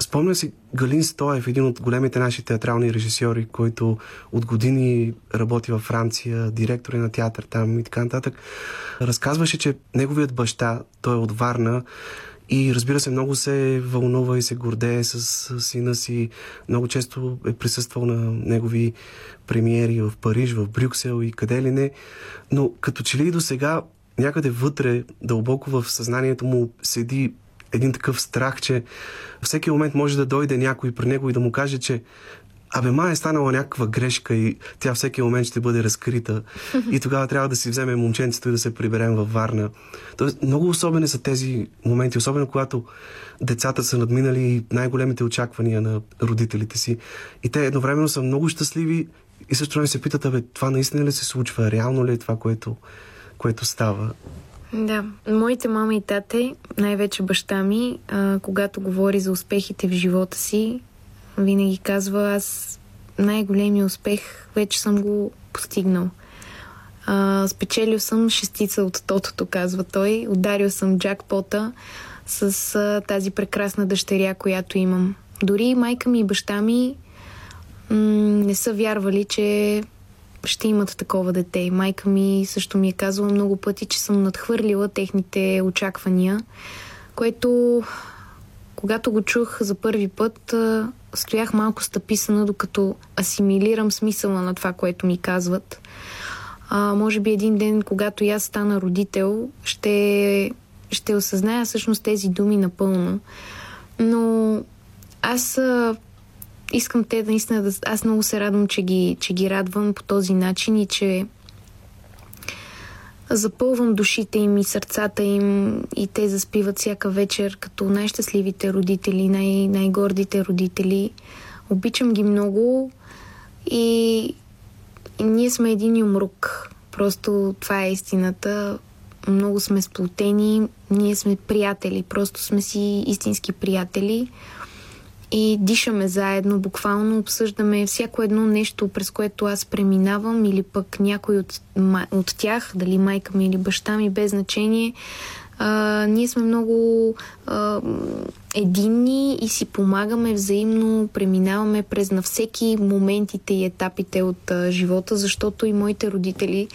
Спомня си Галин Стоев, един от големите наши театрални режисьори, който от години работи във Франция, директор е на театър там и така нататък. Разказваше, че неговият баща, той е от Варна, и разбира се, много се вълнува и се гордее с сина си. Много често е присъствал на негови премиери в Париж, в Брюксел и къде ли не. Но като че ли и до сега някъде вътре, дълбоко в съзнанието му седи един такъв страх, че всеки момент може да дойде някой при него и да му каже, че Абе, ма е станала някаква грешка и тя всеки момент ще бъде разкрита. И тогава трябва да си вземе момченцето и да се приберем във Варна. Тоест, много особени са тези моменти, особено когато децата са надминали най-големите очаквания на родителите си. И те едновременно са много щастливи и също не се питат, абе, това наистина ли се случва? Реално ли е това, което, което става? Да, моите мама и тате, най-вече баща ми, а, когато говори за успехите в живота си, винаги казва, аз най-големия успех вече съм го постигнал. А, спечелил съм шестица от тотото, казва той. Ударил съм джакпота с а, тази прекрасна дъщеря, която имам. Дори майка ми и баща ми м- не са вярвали, че ще имат такова дете. Майка ми също ми е казала много пъти, че съм надхвърлила техните очаквания, което когато го чух за първи път, стоях малко стъписана, докато асимилирам смисъла на това, което ми казват. А, може би един ден, когато аз стана родител, ще, ще осъзная всъщност тези думи напълно. Но аз искам те наистина да... Аз много се радвам, че ги, че ги радвам по този начин и че запълвам душите им и сърцата им и те заспиват всяка вечер като най-щастливите родители, най- най-гордите родители. Обичам ги много и, и ние сме един юмрук. Просто това е истината. Много сме сплотени, ние сме приятели, просто сме си истински приятели и дишаме заедно, буквално обсъждаме всяко едно нещо, през което аз преминавам или пък някой от, от тях, дали майка ми или баща ми, без значение. А, ние сме много а, единни и си помагаме взаимно, преминаваме през на всеки моментите и етапите от а, живота, защото и моите родители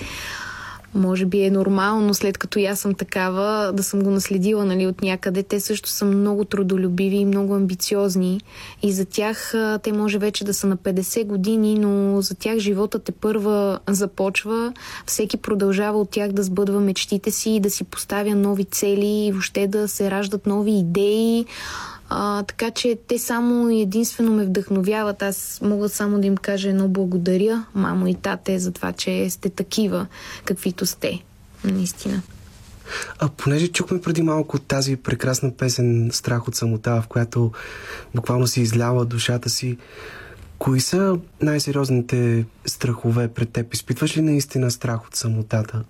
може би е нормално, след като аз съм такава, да съм го наследила нали, от някъде. Те също са много трудолюбиви и много амбициозни. И за тях те може вече да са на 50 години, но за тях живота те първа започва. Всеки продължава от тях да сбъдва мечтите си, да си поставя нови цели и въобще да се раждат нови идеи. А, така че те само единствено ме вдъхновяват. Аз мога само да им кажа едно благодаря, мамо и тате, за това, че сте такива, каквито сте. Наистина. А понеже чухме преди малко тази прекрасна песен Страх от самота, в която буквално си излява душата си, кои са най-сериозните страхове пред теб? Изпитваш ли наистина страх от самотата?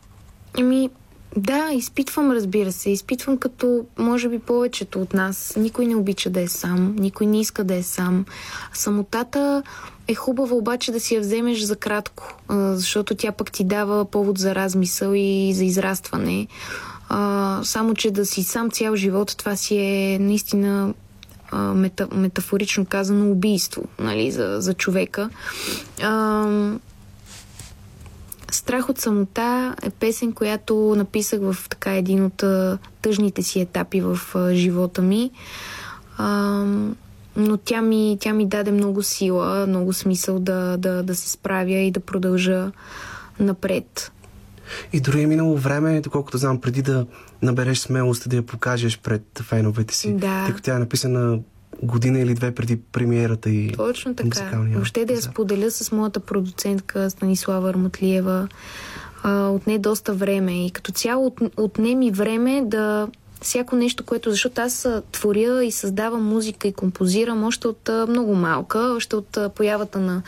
Ами, да, изпитвам, разбира се. Изпитвам като, може би, повечето от нас. Никой не обича да е сам, никой не иска да е сам. Самотата е хубава обаче да си я вземеш за кратко, защото тя пък ти дава повод за размисъл и за израстване. само, че да си сам цял живот, това си е наистина мета, метафорично казано убийство нали, за, за човека. Страх от самота е песен, която написах в така един от тъжните си етапи в живота ми. А, но тя ми, тя ми даде много сила, много смисъл да, да, да се справя и да продължа напред. И дори е минало време, доколкото знам, преди да набереш смелост да я покажеш пред феновете си. Да. Тъй като тя е написана година или две преди премиерата и Точно така. Въобще да я споделя с моята продуцентка Станислава Арматлиева. от не доста време и като цяло от, отне ми време да всяко нещо, което... Защото аз творя и създавам музика и композирам още от много малка, още от появата на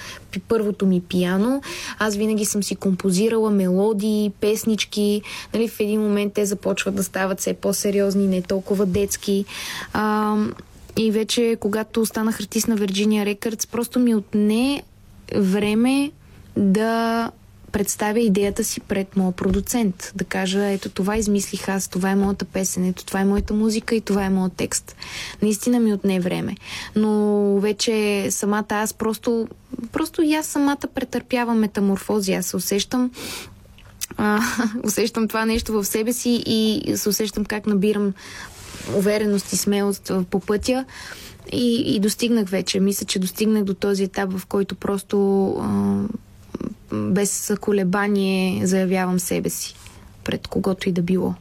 първото ми пиано. Аз винаги съм си композирала мелодии, песнички. Нали, в един момент те започват да стават все по-сериозни, не толкова детски. А, и вече, когато станах артист на Virginia Records, просто ми отне време да представя идеята си пред моя продуцент. Да кажа, ето това измислих аз, това е моята песен, ето това е моята музика и това е моят текст. Наистина ми отне време. Но вече самата аз просто, просто и аз самата претърпявам метаморфози. Аз се усещам а, усещам това нещо в себе си и се усещам как набирам увереност и смелост по пътя. И, и достигнах вече. Мисля, че достигнах до този етап, в който просто а, без колебание заявявам себе си пред когото и да било.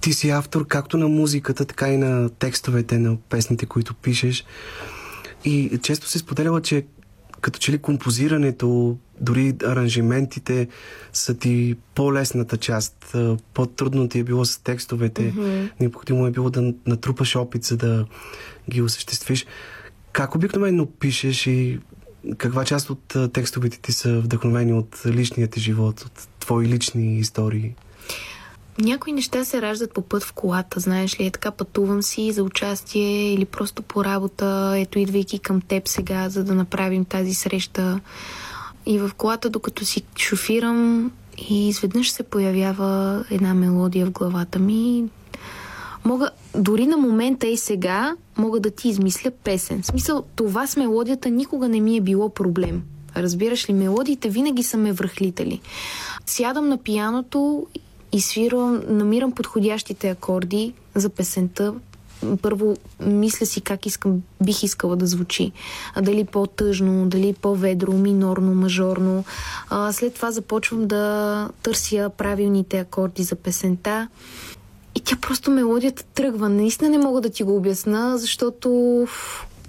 Ти си автор както на музиката, така и на текстовете на песните, които пишеш. И често се споделяла, че като че ли композирането, дори аранжиментите са ти по-лесната част. По-трудно ти е било с текстовете. Mm-hmm. Необходимо е било да натрупаш опит, за да ги осъществиш. Как обикновено пишеш и каква част от текстовете ти са вдъхновени от личния ти живот, от твои лични истории? Някои неща се раждат по път в колата, знаеш ли, е така пътувам си за участие или просто по работа, ето идвайки към теб сега, за да направим тази среща. И в колата, докато си шофирам, и изведнъж се появява една мелодия в главата ми. Мога, дори на момента и сега, мога да ти измисля песен. В смисъл, това с мелодията никога не ми е било проблем. Разбираш ли, мелодиите винаги са ме връхлитали. Сядам на пияното и свирам, намирам подходящите акорди за песента. Първо мисля си как искам, бих искала да звучи. А дали по-тъжно, дали по-ведро, минорно, мажорно. А, след това започвам да търся правилните акорди за песента. И тя просто мелодията тръгва. Наистина не мога да ти го обясна, защото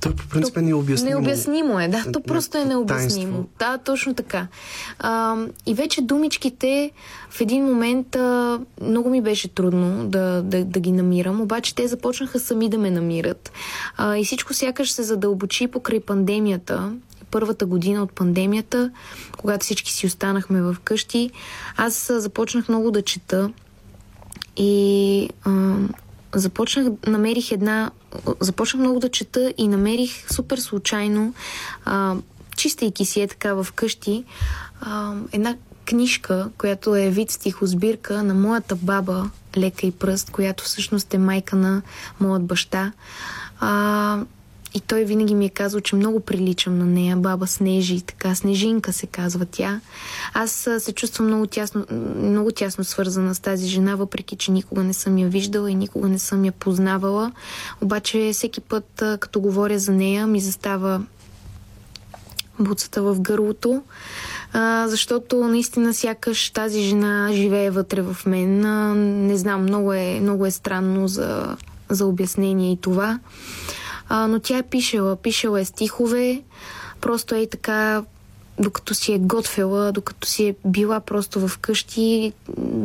то по принцип е необяснимо. Необяснимо е, да. То просто е необяснимо. Таинство. Да, точно така. А, и вече думичките в един момент а, много ми беше трудно да, да, да ги намирам, обаче те започнаха сами да ме намират. А, и всичко сякаш се задълбочи покрай пандемията първата година от пандемията, когато всички си останахме в къщи, аз започнах много да чета и а, започнах, намерих една, започнах много да чета и намерих супер случайно, а, чистейки си е така в къщи, а, една книжка, която е вид стихосбирка на моята баба Лека и пръст, която всъщност е майка на моят баща. А, и той винаги ми е казал, че много приличам на нея. Баба Снежи, така, Снежинка се казва тя. Аз се чувствам много тясно, много тясно свързана с тази жена, въпреки, че никога не съм я виждала и никога не съм я познавала. Обаче всеки път, като говоря за нея, ми застава буцата в гърлото, защото наистина сякаш тази жена живее вътре в мен. Не знам, много е, много е странно за, за обяснение и това. А, но тя е пишела. Пишела е стихове. Просто е така докато си е готвела, докато си е била просто в къщи,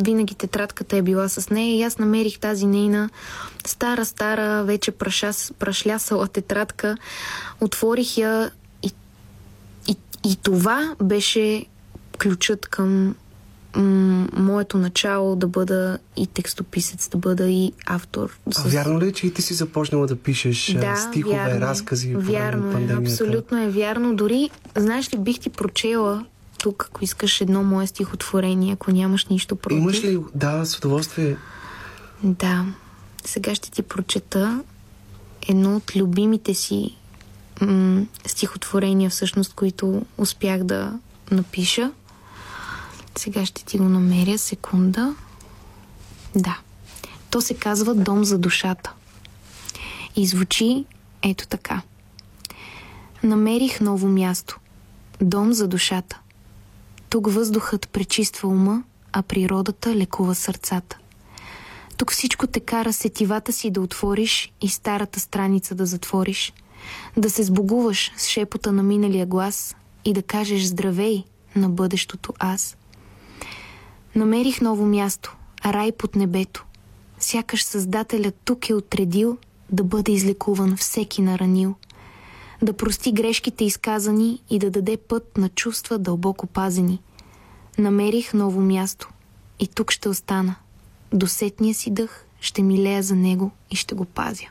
винаги тетрадката е била с нея и аз намерих тази нейна стара, стара, вече прашас, прашлясала тетрадка. Отворих я и, и, и това беше ключът към м- моето начало да бъда и текстописец, да бъда и автор. А вярно ли е, че и ти си започнала да пишеш да, стихове, вярно е. разкази вярно е, абсолютно е вярно. Дори, знаеш ли, бих ти прочела тук, ако искаш едно мое стихотворение, ако нямаш нищо против. Имаш ли? Да, с удоволствие. Да. Сега ще ти прочета едно от любимите си м- стихотворения, всъщност, които успях да напиша. Сега ще ти го намеря. Секунда. Да. То се казва Дом за душата. И звучи ето така. Намерих ново място. Дом за душата. Тук въздухът пречиства ума, а природата лекува сърцата. Тук всичко те кара сетивата си да отвориш и старата страница да затвориш, да се сбогуваш с шепота на миналия глас и да кажеш здравей на бъдещото аз – Намерих ново място, рай под небето. Сякаш Създателят тук е отредил да бъде излекуван всеки наранил. Да прости грешките изказани и да даде път на чувства дълбоко пазени. Намерих ново място и тук ще остана. До сетния си дъх ще милея за него и ще го пазя.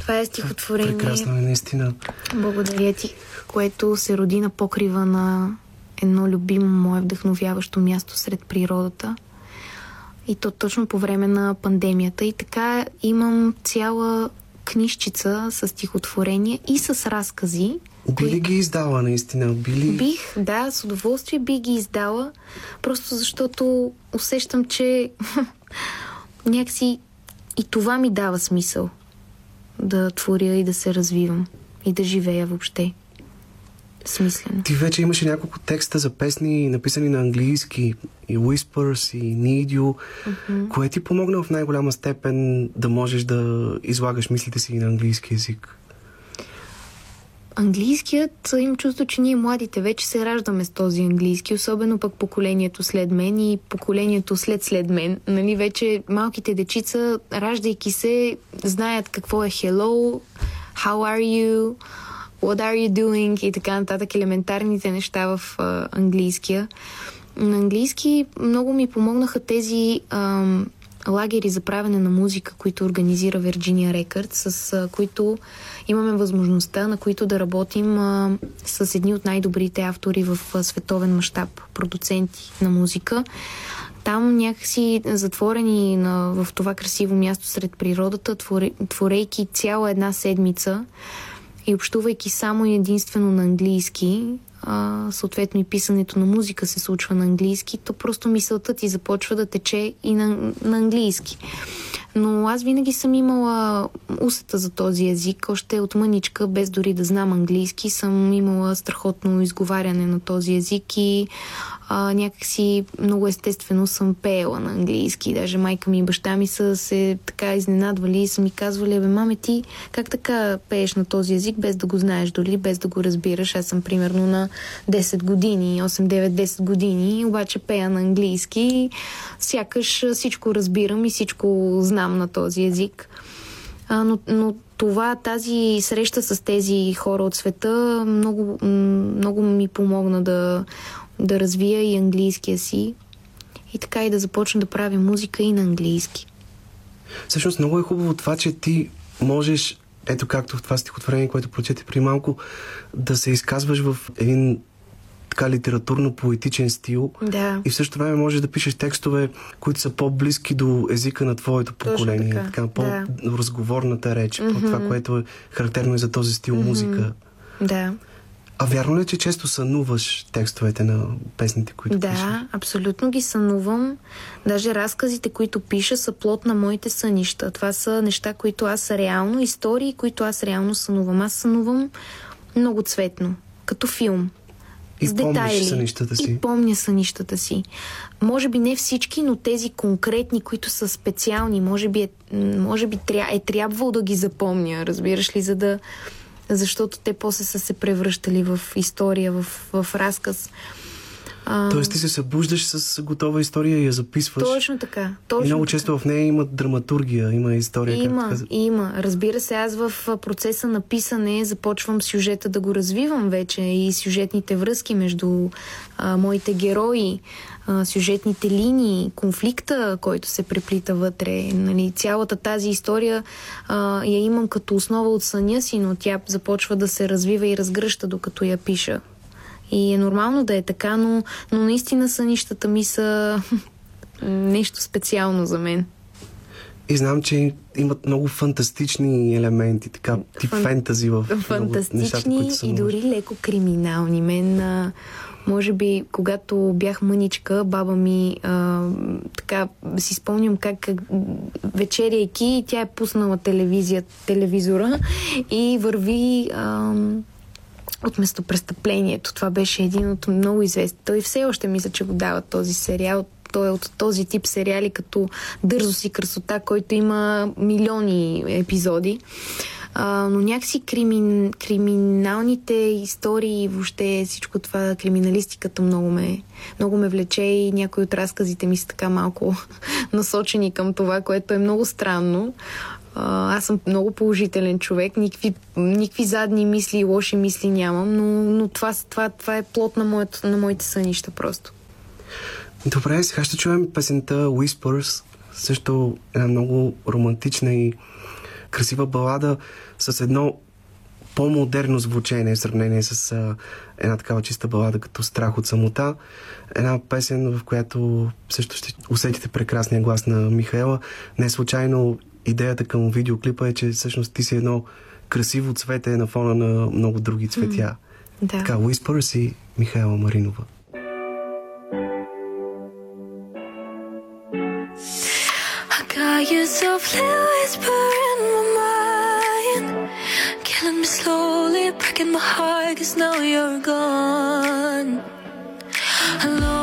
Това е стихотворение. Прекрасно е, наистина. Благодаря ти, което се роди на покрива на едно любимо мое вдъхновяващо място сред природата. И то точно по време на пандемията. И така имам цяла книжчица с стихотворения и с разкази. Би ли ги издала наистина? Били... Бих, да, с удоволствие би ги издала, просто защото усещам, че някакси и това ми дава смисъл да творя и да се развивам и да живея въобще смислено. Ти вече имаше няколко текста за песни, написани на английски, и Whispers, и Need You, mm-hmm. кое ти помогна в най-голяма степен да можеш да излагаш мислите си на английски язик? Английският, им чувство, че ние младите вече се раждаме с този английски, особено пък поколението след мен и поколението след след мен. Нали, вече малките дечица, раждайки се, знаят какво е hello, how are you, what are you doing и така нататък, елементарните неща в а, английския. На английски много ми помогнаха тези ам, лагери за правене на музика, които организира Virginia Records, с а, които имаме възможността, на които да работим а, с едни от най-добрите автори в а, световен мащаб, продуценти на музика. Там някакси затворени на, в това красиво място сред природата, творейки цяла една седмица, и общувайки само и единствено на английски, а, съответно и писането на музика се случва на английски, то просто мисълта ти започва да тече и на, на английски. Но аз винаги съм имала усета за този език, още от мъничка, без дори да знам английски, съм имала страхотно изговаряне на този език и а, някакси много естествено съм пеела на английски. Даже майка ми и баща ми са се така изненадвали и са ми казвали, бе, маме, ти как така пееш на този език, без да го знаеш дори, без да го разбираш. Аз съм примерно на 10 години, 8-9-10 години, обаче пея на английски. Сякаш всичко разбирам и всичко знам на този език. А, но, но това, тази среща с тези хора от света много, много ми помогна да да развия и английския си и така и да започна да правя музика и на английски. Всъщност много е хубаво това, че ти можеш, ето както в това стихотворение, което прочете при малко, да се изказваш в един така литературно-поетичен стил. Да. И в същото време можеш да пишеш текстове, които са по-близки до езика на твоето поколение. така. така по-разговорната реч, mm-hmm. по това, което е характерно и за този стил mm-hmm. музика. Да. А вярно ли, е, че често сънуваш текстовете на песните, които да, пишеш? Да, абсолютно ги сънувам. Даже разказите, които пиша, са плод на моите сънища. Това са неща, които аз реално, истории, които аз реално сънувам. Аз сънувам много цветно, като филм. И с детайли. сънищата си. И помня сънищата си. Може би не всички, но тези конкретни, които са специални, може би е, може би е трябвало да ги запомня, разбираш ли, за да защото те после са се превръщали в история, в, в разказ. А... Тоест ти се събуждаш с готова история и я записваш. Точно така. Точно и много така. често в нея има драматургия, има история. Има, както има. Разбира се, аз в процеса на писане започвам сюжета да го развивам вече и сюжетните връзки между а, моите герои, а, сюжетните линии, конфликта, който се преплита вътре. Нали, цялата тази история а, я имам като основа от съня си, но тя започва да се развива и разгръща, докато я пиша. И е нормално да е така, но, но наистина сънищата ми са нещо специално за мен. И знам, че имат много фантастични елементи, така тип Фан... фентази в Фантастични нещата, които са и дори леко криминални. Мен, а, може би, когато бях мъничка, баба ми а, така си спомням как, как вечеряйки, тя е пуснала телевизия, телевизора и върви а, от местопрестъплението. Това беше един от много известни. Той все още мисля, че го дава този сериал. Той е от този тип сериали, като Дързост и красота, който има милиони епизоди. А, но някакси кримин, криминалните истории и въобще всичко това, криминалистиката много ме, много ме влече и някои от разказите ми са така малко насочени към това, което е много странно. Аз съм много положителен човек, никакви, никакви задни мисли и лоши мисли нямам, но, но това, това, това е плод на, моето, на моите сънища просто. Добре, сега ще чуем песента Whispers, също една много романтична и красива балада с едно по-модерно звучение в сравнение с а, една такава чиста балада като Страх от самота. Една песен, в която също ще усетите прекрасния глас на Михаела. Не случайно идеята към видеоклипа е, че всъщност ти си едно красиво цвете на фона на много други цветя. Mm. Да. Така, Whispers и Михаела Маринова. you softly whisper in my mind Killing me slowly, breaking my heart Cause now you're gone Alone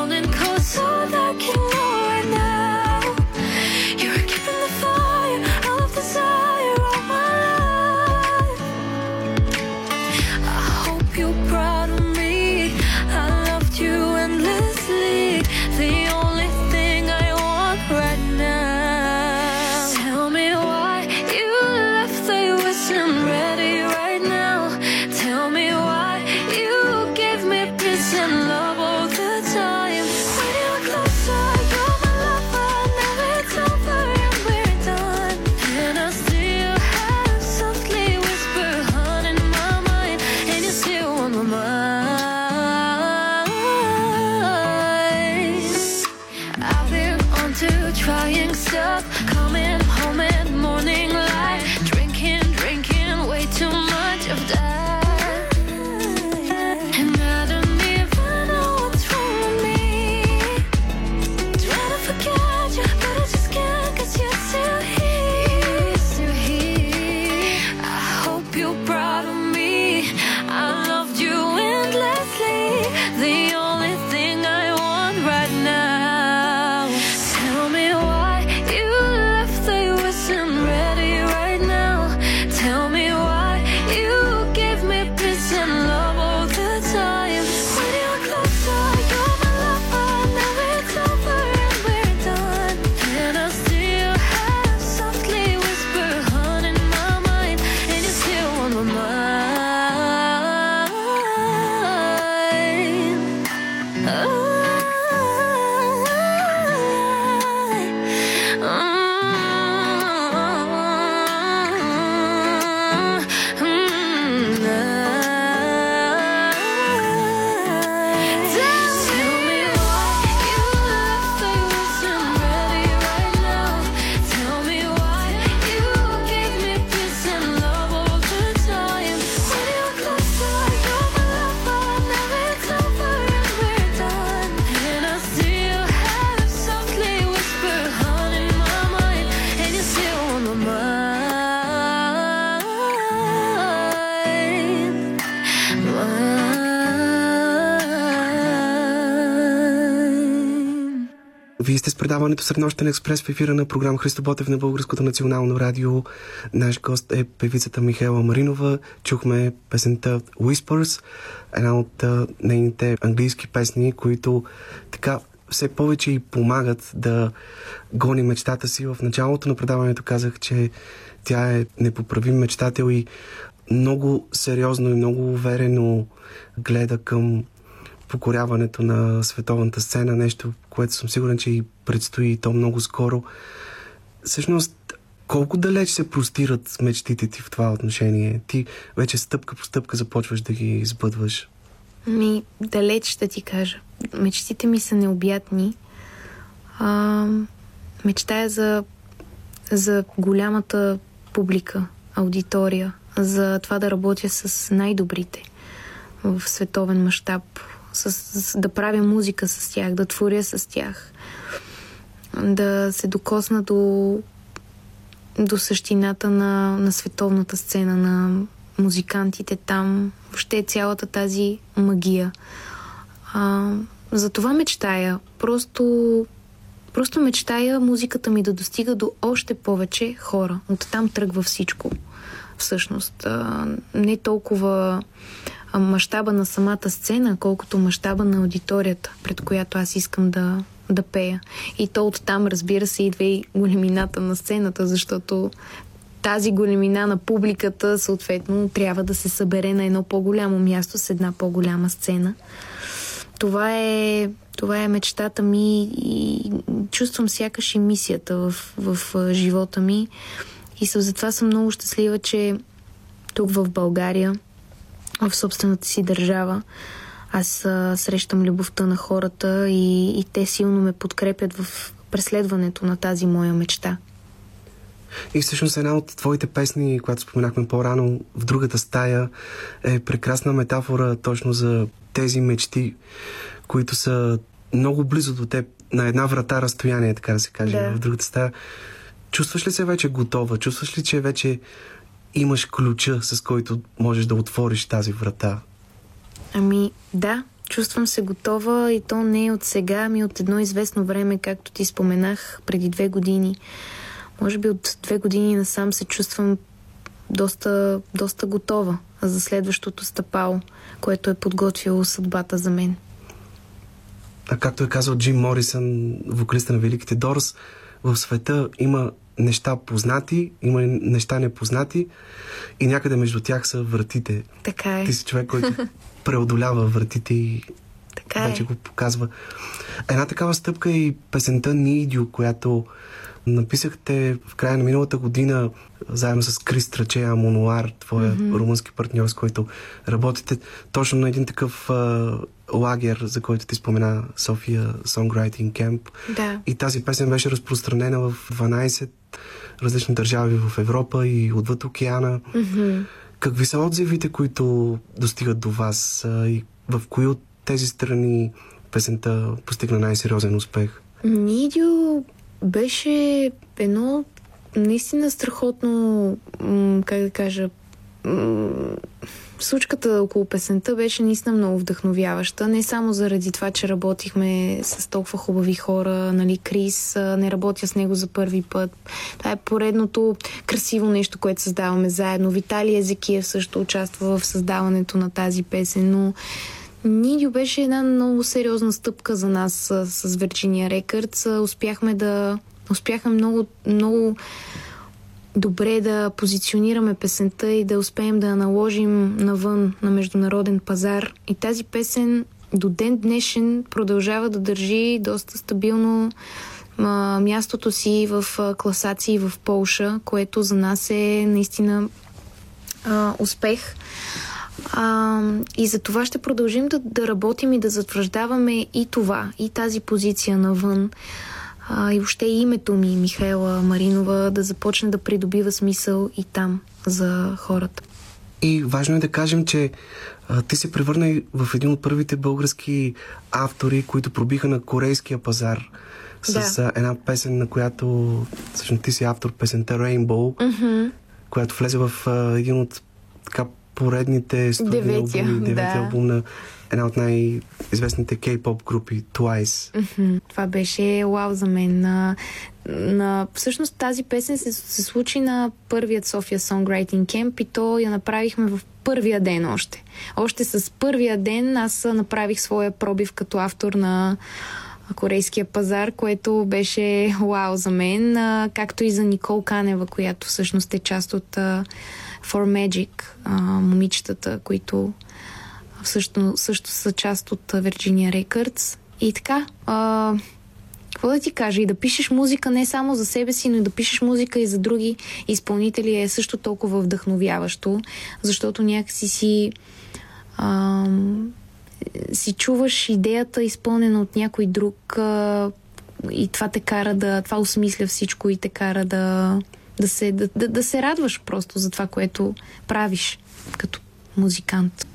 предаването Среднощен експрес в ефира на програма Христо Ботев на Българското национално радио. Наш гост е певицата Михайла Маринова. Чухме песента Whispers, една от нейните английски песни, които така все повече и помагат да гони мечтата си. В началото на предаването казах, че тя е непоправим мечтател и много сериозно и много уверено гледа към покоряването на световната сцена, нещо, което съм сигурен, че и предстои и то много скоро. Всъщност, колко далеч се простират мечтите ти в това отношение? Ти вече стъпка по стъпка започваш да ги избъдваш. Ми, далеч ще ти кажа. Мечтите ми са необятни. А, мечтая за, за голямата публика, аудитория, за това да работя с най-добрите в световен мащаб, с, с, да правя музика с тях, да творя с тях, да се докосна до, до същината на, на световната сцена, на музикантите там, въобще цялата тази магия. А, за това мечтая. Просто, просто мечтая музиката ми да достига до още повече хора. Оттам тръгва всичко. всъщност. А, не толкова мащаба на самата сцена, колкото мащаба на аудиторията, пред която аз искам да, да пея. И то оттам, разбира се, идва и големината на сцената, защото тази големина на публиката, съответно, трябва да се събере на едно по-голямо място с една по-голяма сцена. Това е, това е мечтата ми и чувствам сякаш и мисията в, в, живота ми. И затова съм много щастлива, че тук в България, в собствената си държава, аз а, срещам любовта на хората и, и те силно ме подкрепят в преследването на тази моя мечта. И всъщност една от твоите песни, която споменахме по-рано в другата стая, е прекрасна метафора точно за тези мечти, които са много близо до теб, на една врата разстояние, така да се каже, да. в другата стая. Чувстваш ли се вече готова? Чувстваш ли, че вече имаш ключа, с който можеш да отвориш тази врата? Ами, да, чувствам се готова и то не е от сега, ами от едно известно време, както ти споменах, преди две години. Може би от две години насам се чувствам доста, доста готова за следващото стъпало, което е подготвило съдбата за мен. А както е казал Джим Морисън, вокалиста на Великите Дорс, в света има неща познати, има неща непознати и някъде между тях са вратите. Така е. Ти си човек, който преодолява вратите и така вече е. го показва. Една такава стъпка е и песента Нидио, която написахте в края на миналата година заедно с Крис Трачея Монуар, твоя mm-hmm. румънски партньор, с който работите точно на един такъв а, лагер, за който ти спомена София Songwriting Camp. Да. И тази песен беше разпространена в 12 различни държави в Европа и отвъд океана. Mm-hmm. Какви са отзивите, които достигат до вас а, и в кои от тези страни песента постигна най-сериозен успех? Нидио беше едно наистина страхотно, как да кажа, случката около песента беше наистина много вдъхновяваща. Не само заради това, че работихме с толкова хубави хора, нали, Крис, не работя с него за първи път. Това е поредното красиво нещо, което създаваме заедно. Виталий Езекиев също участва в създаването на тази песен, но Нидио беше една много сериозна стъпка за нас с, с Virginia Records. Успяхме да... Успяхме много, много добре да позиционираме песента и да успеем да я наложим навън на международен пазар. И тази песен до ден днешен продължава да държи доста стабилно а, мястото си в а, класации в Полша, което за нас е наистина а, успех. А, и за това ще продължим да, да работим и да затвърждаваме и това, и тази позиция навън. А, и въобще името ми, Михайла Маринова, да започне да придобива смисъл и там за хората. И важно е да кажем, че а, ти се превърна в един от първите български автори, които пробиха на корейския пазар с да. една песен, на която всъщност ти си автор песента Rainbow, mm-hmm. която влезе в а, един от така поредните студийни албуми, деветия да. албум на една от най-известните кей-поп групи, Twice. Mm-hmm. Това беше вау за мен. На, на... Всъщност тази песен се, се случи на първият София Songwriting Camp и то я направихме в първия ден още. Още с първия ден аз направих своя пробив като автор на корейския пазар, което беше вау за мен, както и за Никол Канева, която всъщност е част от For Magic, а, момичетата, които също, също са част от Virginia Records. И така, а, какво да ти кажа? И да пишеш музика не само за себе си, но и да пишеш музика и за други изпълнители е също толкова вдъхновяващо, защото някакси си а, си чуваш идеята изпълнена от някой друг а, и това те кара да, това осмисля всичко и те кара да, да се, да, да, да се радваш просто за това, което правиш като музикант.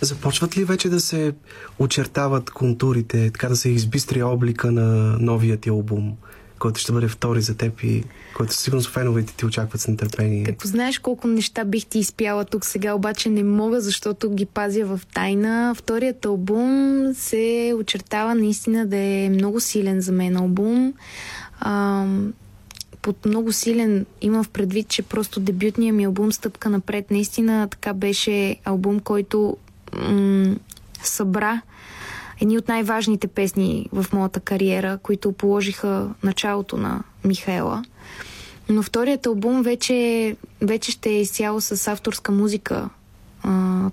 Започват ли вече да се очертават контурите, така да се избистря облика на новия ти албум, който ще бъде втори за теб и който сигурно феновете ти очакват с нетърпение? Като знаеш колко неща бих ти изпяла тук сега, обаче не мога, защото ги пазя в тайна. Вторият албум се очертава наистина да е много силен за мен албум. Под много силен. Имам в предвид, че просто дебютният ми албум Стъпка напред наистина така беше албум, който м- събра едни от най-важните песни в моята кариера, които положиха началото на Михаела. Но вторият албум вече, вече ще е изцяло с авторска музика,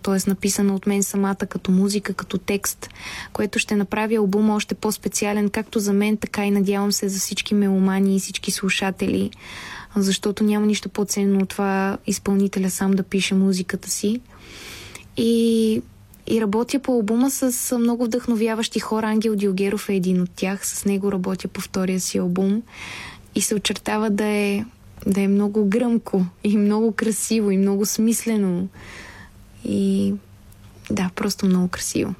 т.е. написана от мен самата като музика, като текст, което ще направи албума още по-специален, както за мен, така и надявам се за всички меломани и всички слушатели, защото няма нищо по-ценно от това изпълнителя сам да пише музиката си. И и работя по албума с много вдъхновяващи хора. Ангел Диогеров е един от тях. С него работя по втория си албум. И се очертава да е, да е много гръмко и много красиво и много смислено. И да, просто много красиво.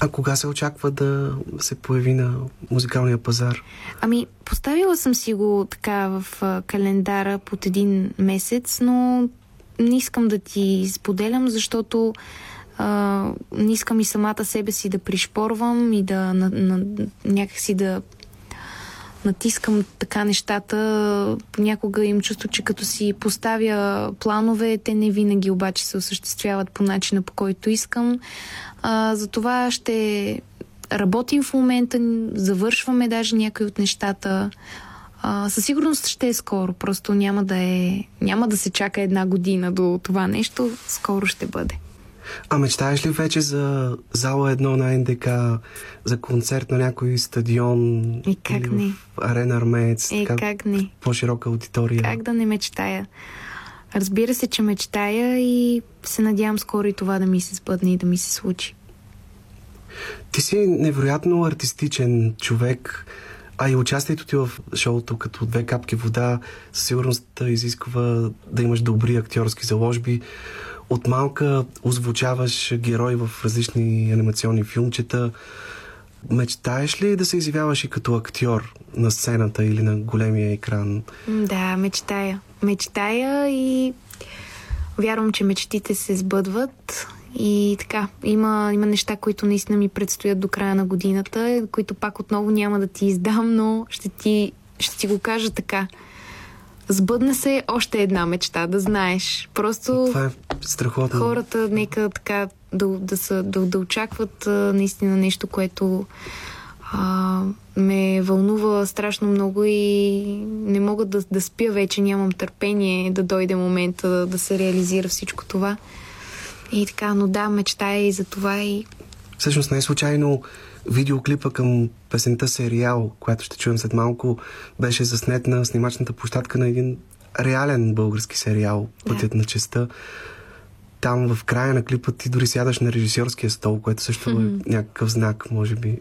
А кога се очаква да се появи на музикалния пазар? Ами, поставила съм си го така в календара под един месец, но не искам да ти споделям, защото а, не искам и самата себе си да пришпорвам и да на, на, някакси да натискам така нещата. Понякога им чувство, че като си поставя планове, те не винаги обаче се осъществяват по начина, по който искам. А, затова ще работим в момента, завършваме даже някои от нещата. А, със сигурност ще е скоро, просто няма да е, няма да се чака една година до това нещо, скоро ще бъде. А мечтаеш ли вече за зала едно на НДК, за концерт на някой стадион? И как или не? В арена Армеец? Е, така, как не? По-широка аудитория? Как да не мечтая? Разбира се, че мечтая и се надявам скоро и това да ми се сбъдне и да ми се случи. Ти си невероятно артистичен човек, а и участието ти в шоуто като две капки вода със сигурност изисква да имаш добри актьорски заложби от малка озвучаваш герой в различни анимационни филмчета. Мечтаеш ли да се изявяваш и като актьор на сцената или на големия екран? Да, мечтая. Мечтая и вярвам, че мечтите се сбъдват. И така, има, има неща, които наистина ми предстоят до края на годината, които пак отново няма да ти издам, но ще ти, ще ти го кажа така. Сбъдна се още една мечта, да знаеш. Просто Това е страхотно. хората нека така да, да, са, да, да очакват а, наистина нещо, което а, ме вълнува страшно много и не мога да, да спя вече, нямам търпение да дойде момента да, да се реализира всичко това. И така, но да, мечтая и за това и... Всъщност не е случайно Видеоклипа към песента Сериал, която ще чуем след малко, беше заснет на снимачната площадка на един реален български сериал Пътят да. на честа. Там в края на клипа ти дори сядаш на режисьорския стол, което също mm-hmm. е някакъв знак, може би.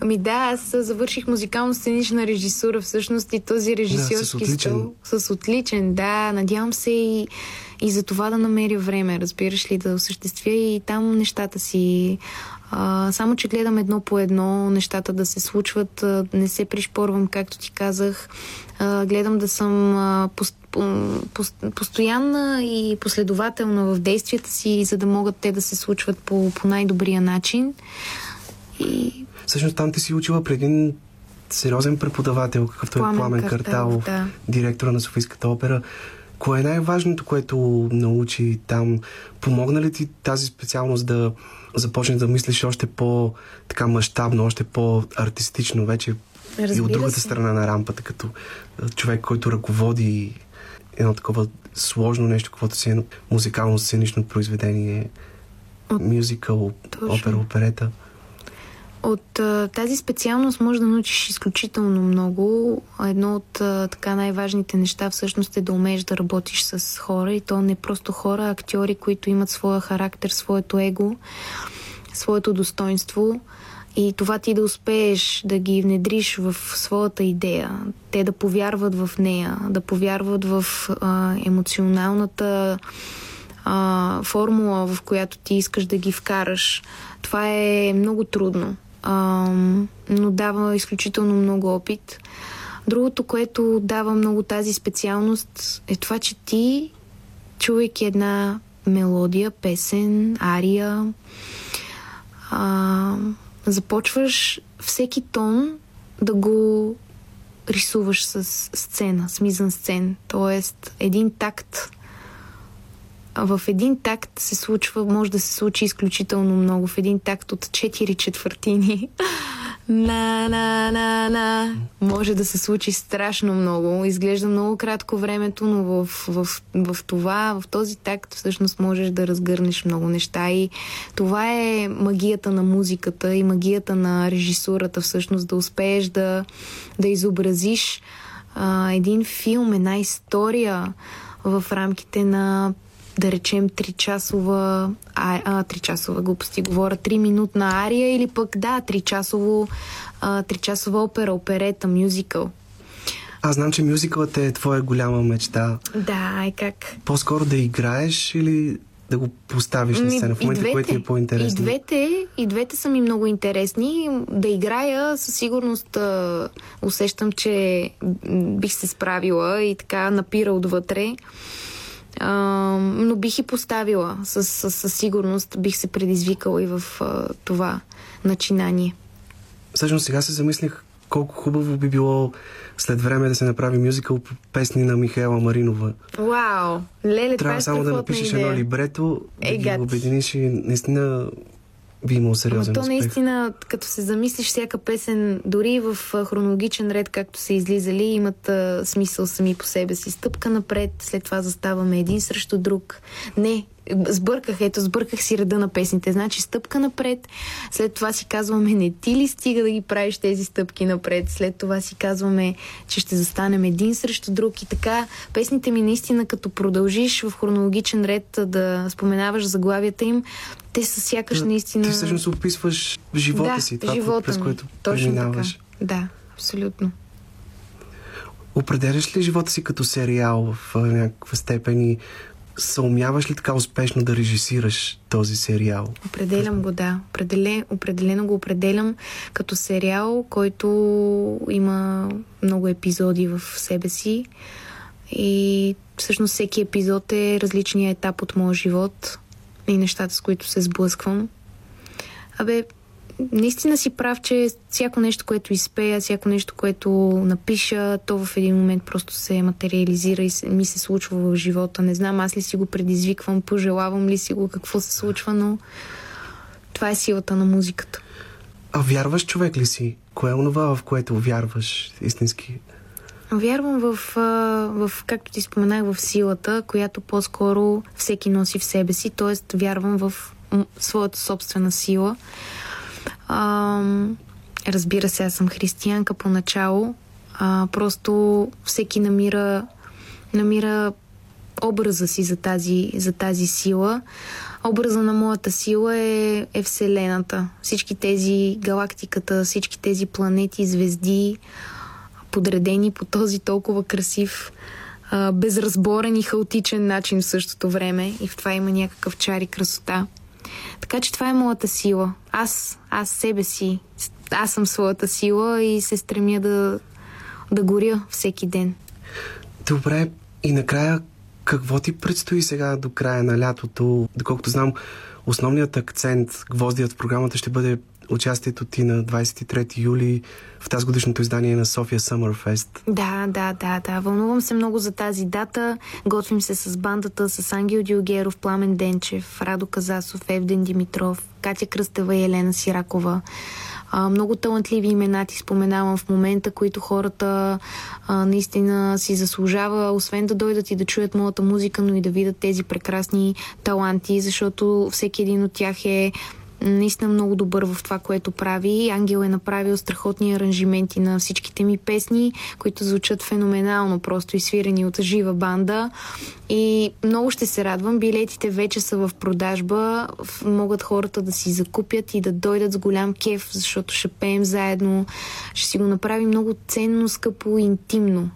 Ами да, аз завърших музикално-сценична режисура всъщност и този режисьорски да, с стол с отличен, да. Надявам се и, и за това да намеря време, разбираш ли, да осъществя и там нещата си а, само, че гледам едно по едно нещата да се случват. А, не се пришпорвам, както ти казах. А, гледам да съм а, пост, пост, постоянна и последователна в действията си, за да могат те да се случват по, по най-добрия начин. И... Всъщност там ти си учила преди един сериозен преподавател, какъвто Пламен е Пламен Карталов, да. директора на Софийската опера. Кое е най-важното, което научи там? Помогна ли ти тази специалност да започнеш да мислиш още по-така мащабно, още по-артистично вече Разбира и от другата се. страна на рампата, като човек, който ръководи едно такова сложно нещо, каквото си е музикално-сценично произведение, мюзикъл, опера, оперета. От а, тази специалност може да научиш изключително много. Едно от а, така най-важните неща всъщност е да умееш да работиш с хора и то не просто хора, а актьори, които имат своя характер, своето его, своето достоинство и това ти да успееш да ги внедриш в своята идея, те да повярват в нея, да повярват в а, емоционалната а, формула, в която ти искаш да ги вкараш. Това е много трудно а, но дава изключително много опит. Другото, което дава много тази специалност е това, че ти, чувайки една мелодия, песен, ария, а, започваш всеки тон да го рисуваш с сцена, с мизан сцен. Тоест, един такт в един такт се случва, може да се случи изключително много. В един такт от 4 четвъртини на, на, на, на. Може да се случи страшно много. Изглежда много кратко времето, но в, в, в това, в този такт всъщност можеш да разгърнеш много неща. И това е магията на музиката и магията на режисурата всъщност да успееш да, да изобразиш а, един филм, една история в рамките на да речем 3-часова, а, а 3-часова глупости, говоря 3-минутна ария или пък да, 3-часово, а, 3-часова опера, оперета, мюзикъл. Аз знам, че мюзикълът е твоя голяма мечта. Да, е как? По-скоро да играеш или да го поставиш на сцена в момента, което ти е по-интересно? И двете, и двете са ми много интересни. Да играя, със сигурност а, усещам, че бих се справила и така напира отвътре. А, но бих и поставила. Със, със, със сигурност бих се предизвикала и в а, това начинание. Всъщност сега се замислих колко хубаво би било след време да се направи мюзикъл по песни на Михаела Маринова. Вау! Леле, Трябва това е само да напишеш идея. едно либрето, да Е, ги обединиш и наистина би имал сериозен Ама то успех. наистина, като се замислиш всяка песен, дори в хронологичен ред, както са излизали, имат а, смисъл сами по себе си. Стъпка напред, след това заставаме един срещу друг. Не, сбърках, ето, сбърках си реда на песните. Значи стъпка напред, след това си казваме, не ти ли стига да ги правиш тези стъпки напред, след това си казваме, че ще застанем един срещу друг и така. Песните ми наистина, като продължиш в хронологичен ред да споменаваш заглавията им, те са сякаш наистина... Ти всъщност описваш живота да, си, това, живота през ми. което Точно преминаваш. така. Да, абсолютно. Определяш ли живота си като сериал в някаква степен и съумяваш ли така успешно да режисираш този сериал? Определям го, да. Определен, определено го определям като сериал, който има много епизоди в себе си. И всъщност всеки епизод е различният етап от моя живот и нещата, с които се сблъсквам. Абе, наистина си прав, че всяко нещо, което изпея, всяко нещо, което напиша, то в един момент просто се материализира и се, ми се случва в живота. Не знам аз ли си го предизвиквам, пожелавам ли си го, какво се случва, но това е силата на музиката. А вярваш човек ли си? Кое е онова, в което вярваш истински? Вярвам в, в, както ти споменах, в силата, която по-скоро всеки носи в себе си, т.е. вярвам в своята собствена сила. А, разбира се, аз съм християнка поначало, а, просто всеки намира, намира образа си за тази, за тази сила. Образа на моята сила е, е Вселената. Всички тези галактиката, всички тези планети, звезди, подредени по този толкова красив, безразборен и хаотичен начин в същото време. И в това има някакъв чар и красота. Така че това е моята сила. Аз, аз себе си. Аз съм своята сила и се стремя да, да горя всеки ден. Добре, и накрая какво ти предстои сега до края на лятото? Доколкото знам, основният акцент, гвоздият в програмата ще бъде участието ти на 23 юли в тази годишното издание на София Summer. Да, да, да, да. Вълнувам се много за тази дата. Готвим се с бандата, с Ангел Дилгеров, Пламен Денчев, Радо Казасов, Евден Димитров, Катя Кръстева и Елена Сиракова. А, много талантливи имена ти споменавам в момента, които хората а, наистина си заслужава, освен да дойдат и да чуят моята музика, но и да видят тези прекрасни таланти, защото всеки един от тях е наистина много добър в това, което прави. Ангел е направил страхотни аранжименти на всичките ми песни, които звучат феноменално, просто изсвирени от жива банда. И много ще се радвам. Билетите вече са в продажба. Могат хората да си закупят и да дойдат с голям кеф, защото ще пеем заедно. Ще си го направим много ценно, скъпо интимно.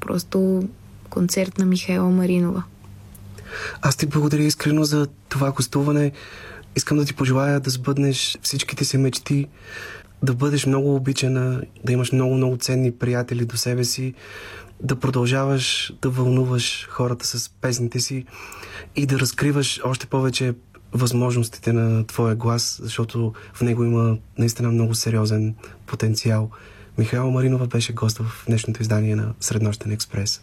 Просто концерт на Михайла Маринова. Аз ти благодаря искрено за това гостуване. Искам да ти пожелая да сбъднеш всичките си мечти, да бъдеш много обичана, да имаш много-много ценни приятели до себе си, да продължаваш да вълнуваш хората с песните си и да разкриваш още повече възможностите на твоя глас, защото в него има наистина много сериозен потенциал. Михайла Маринова беше гост в днешното издание на Среднощен експрес.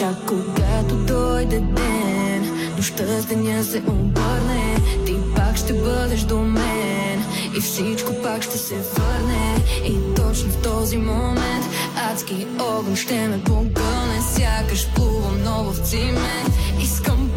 Чак когато дойде ден, нощта с деня се обърне, ти пак ще бъдеш до мен и всичко пак ще се върне. И точно в този момент адски огън ще ме погълне, сякаш плувам много в цимент. Искам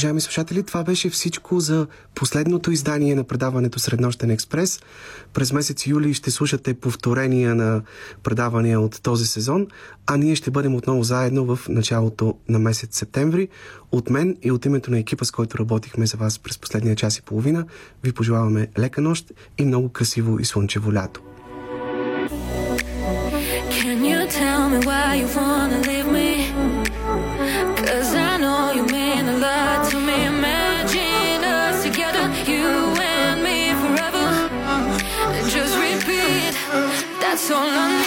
Уважаеми слушатели, това беше всичко за последното издание на предаването Среднощен експрес. През месец юли ще слушате повторения на предавания от този сезон, а ние ще бъдем отново заедно в началото на месец септември. От мен и от името на екипа, с който работихме за вас през последния час и половина, ви пожелаваме лека нощ и много красиво и слънчево лято. Can you tell me why you wanna live? all I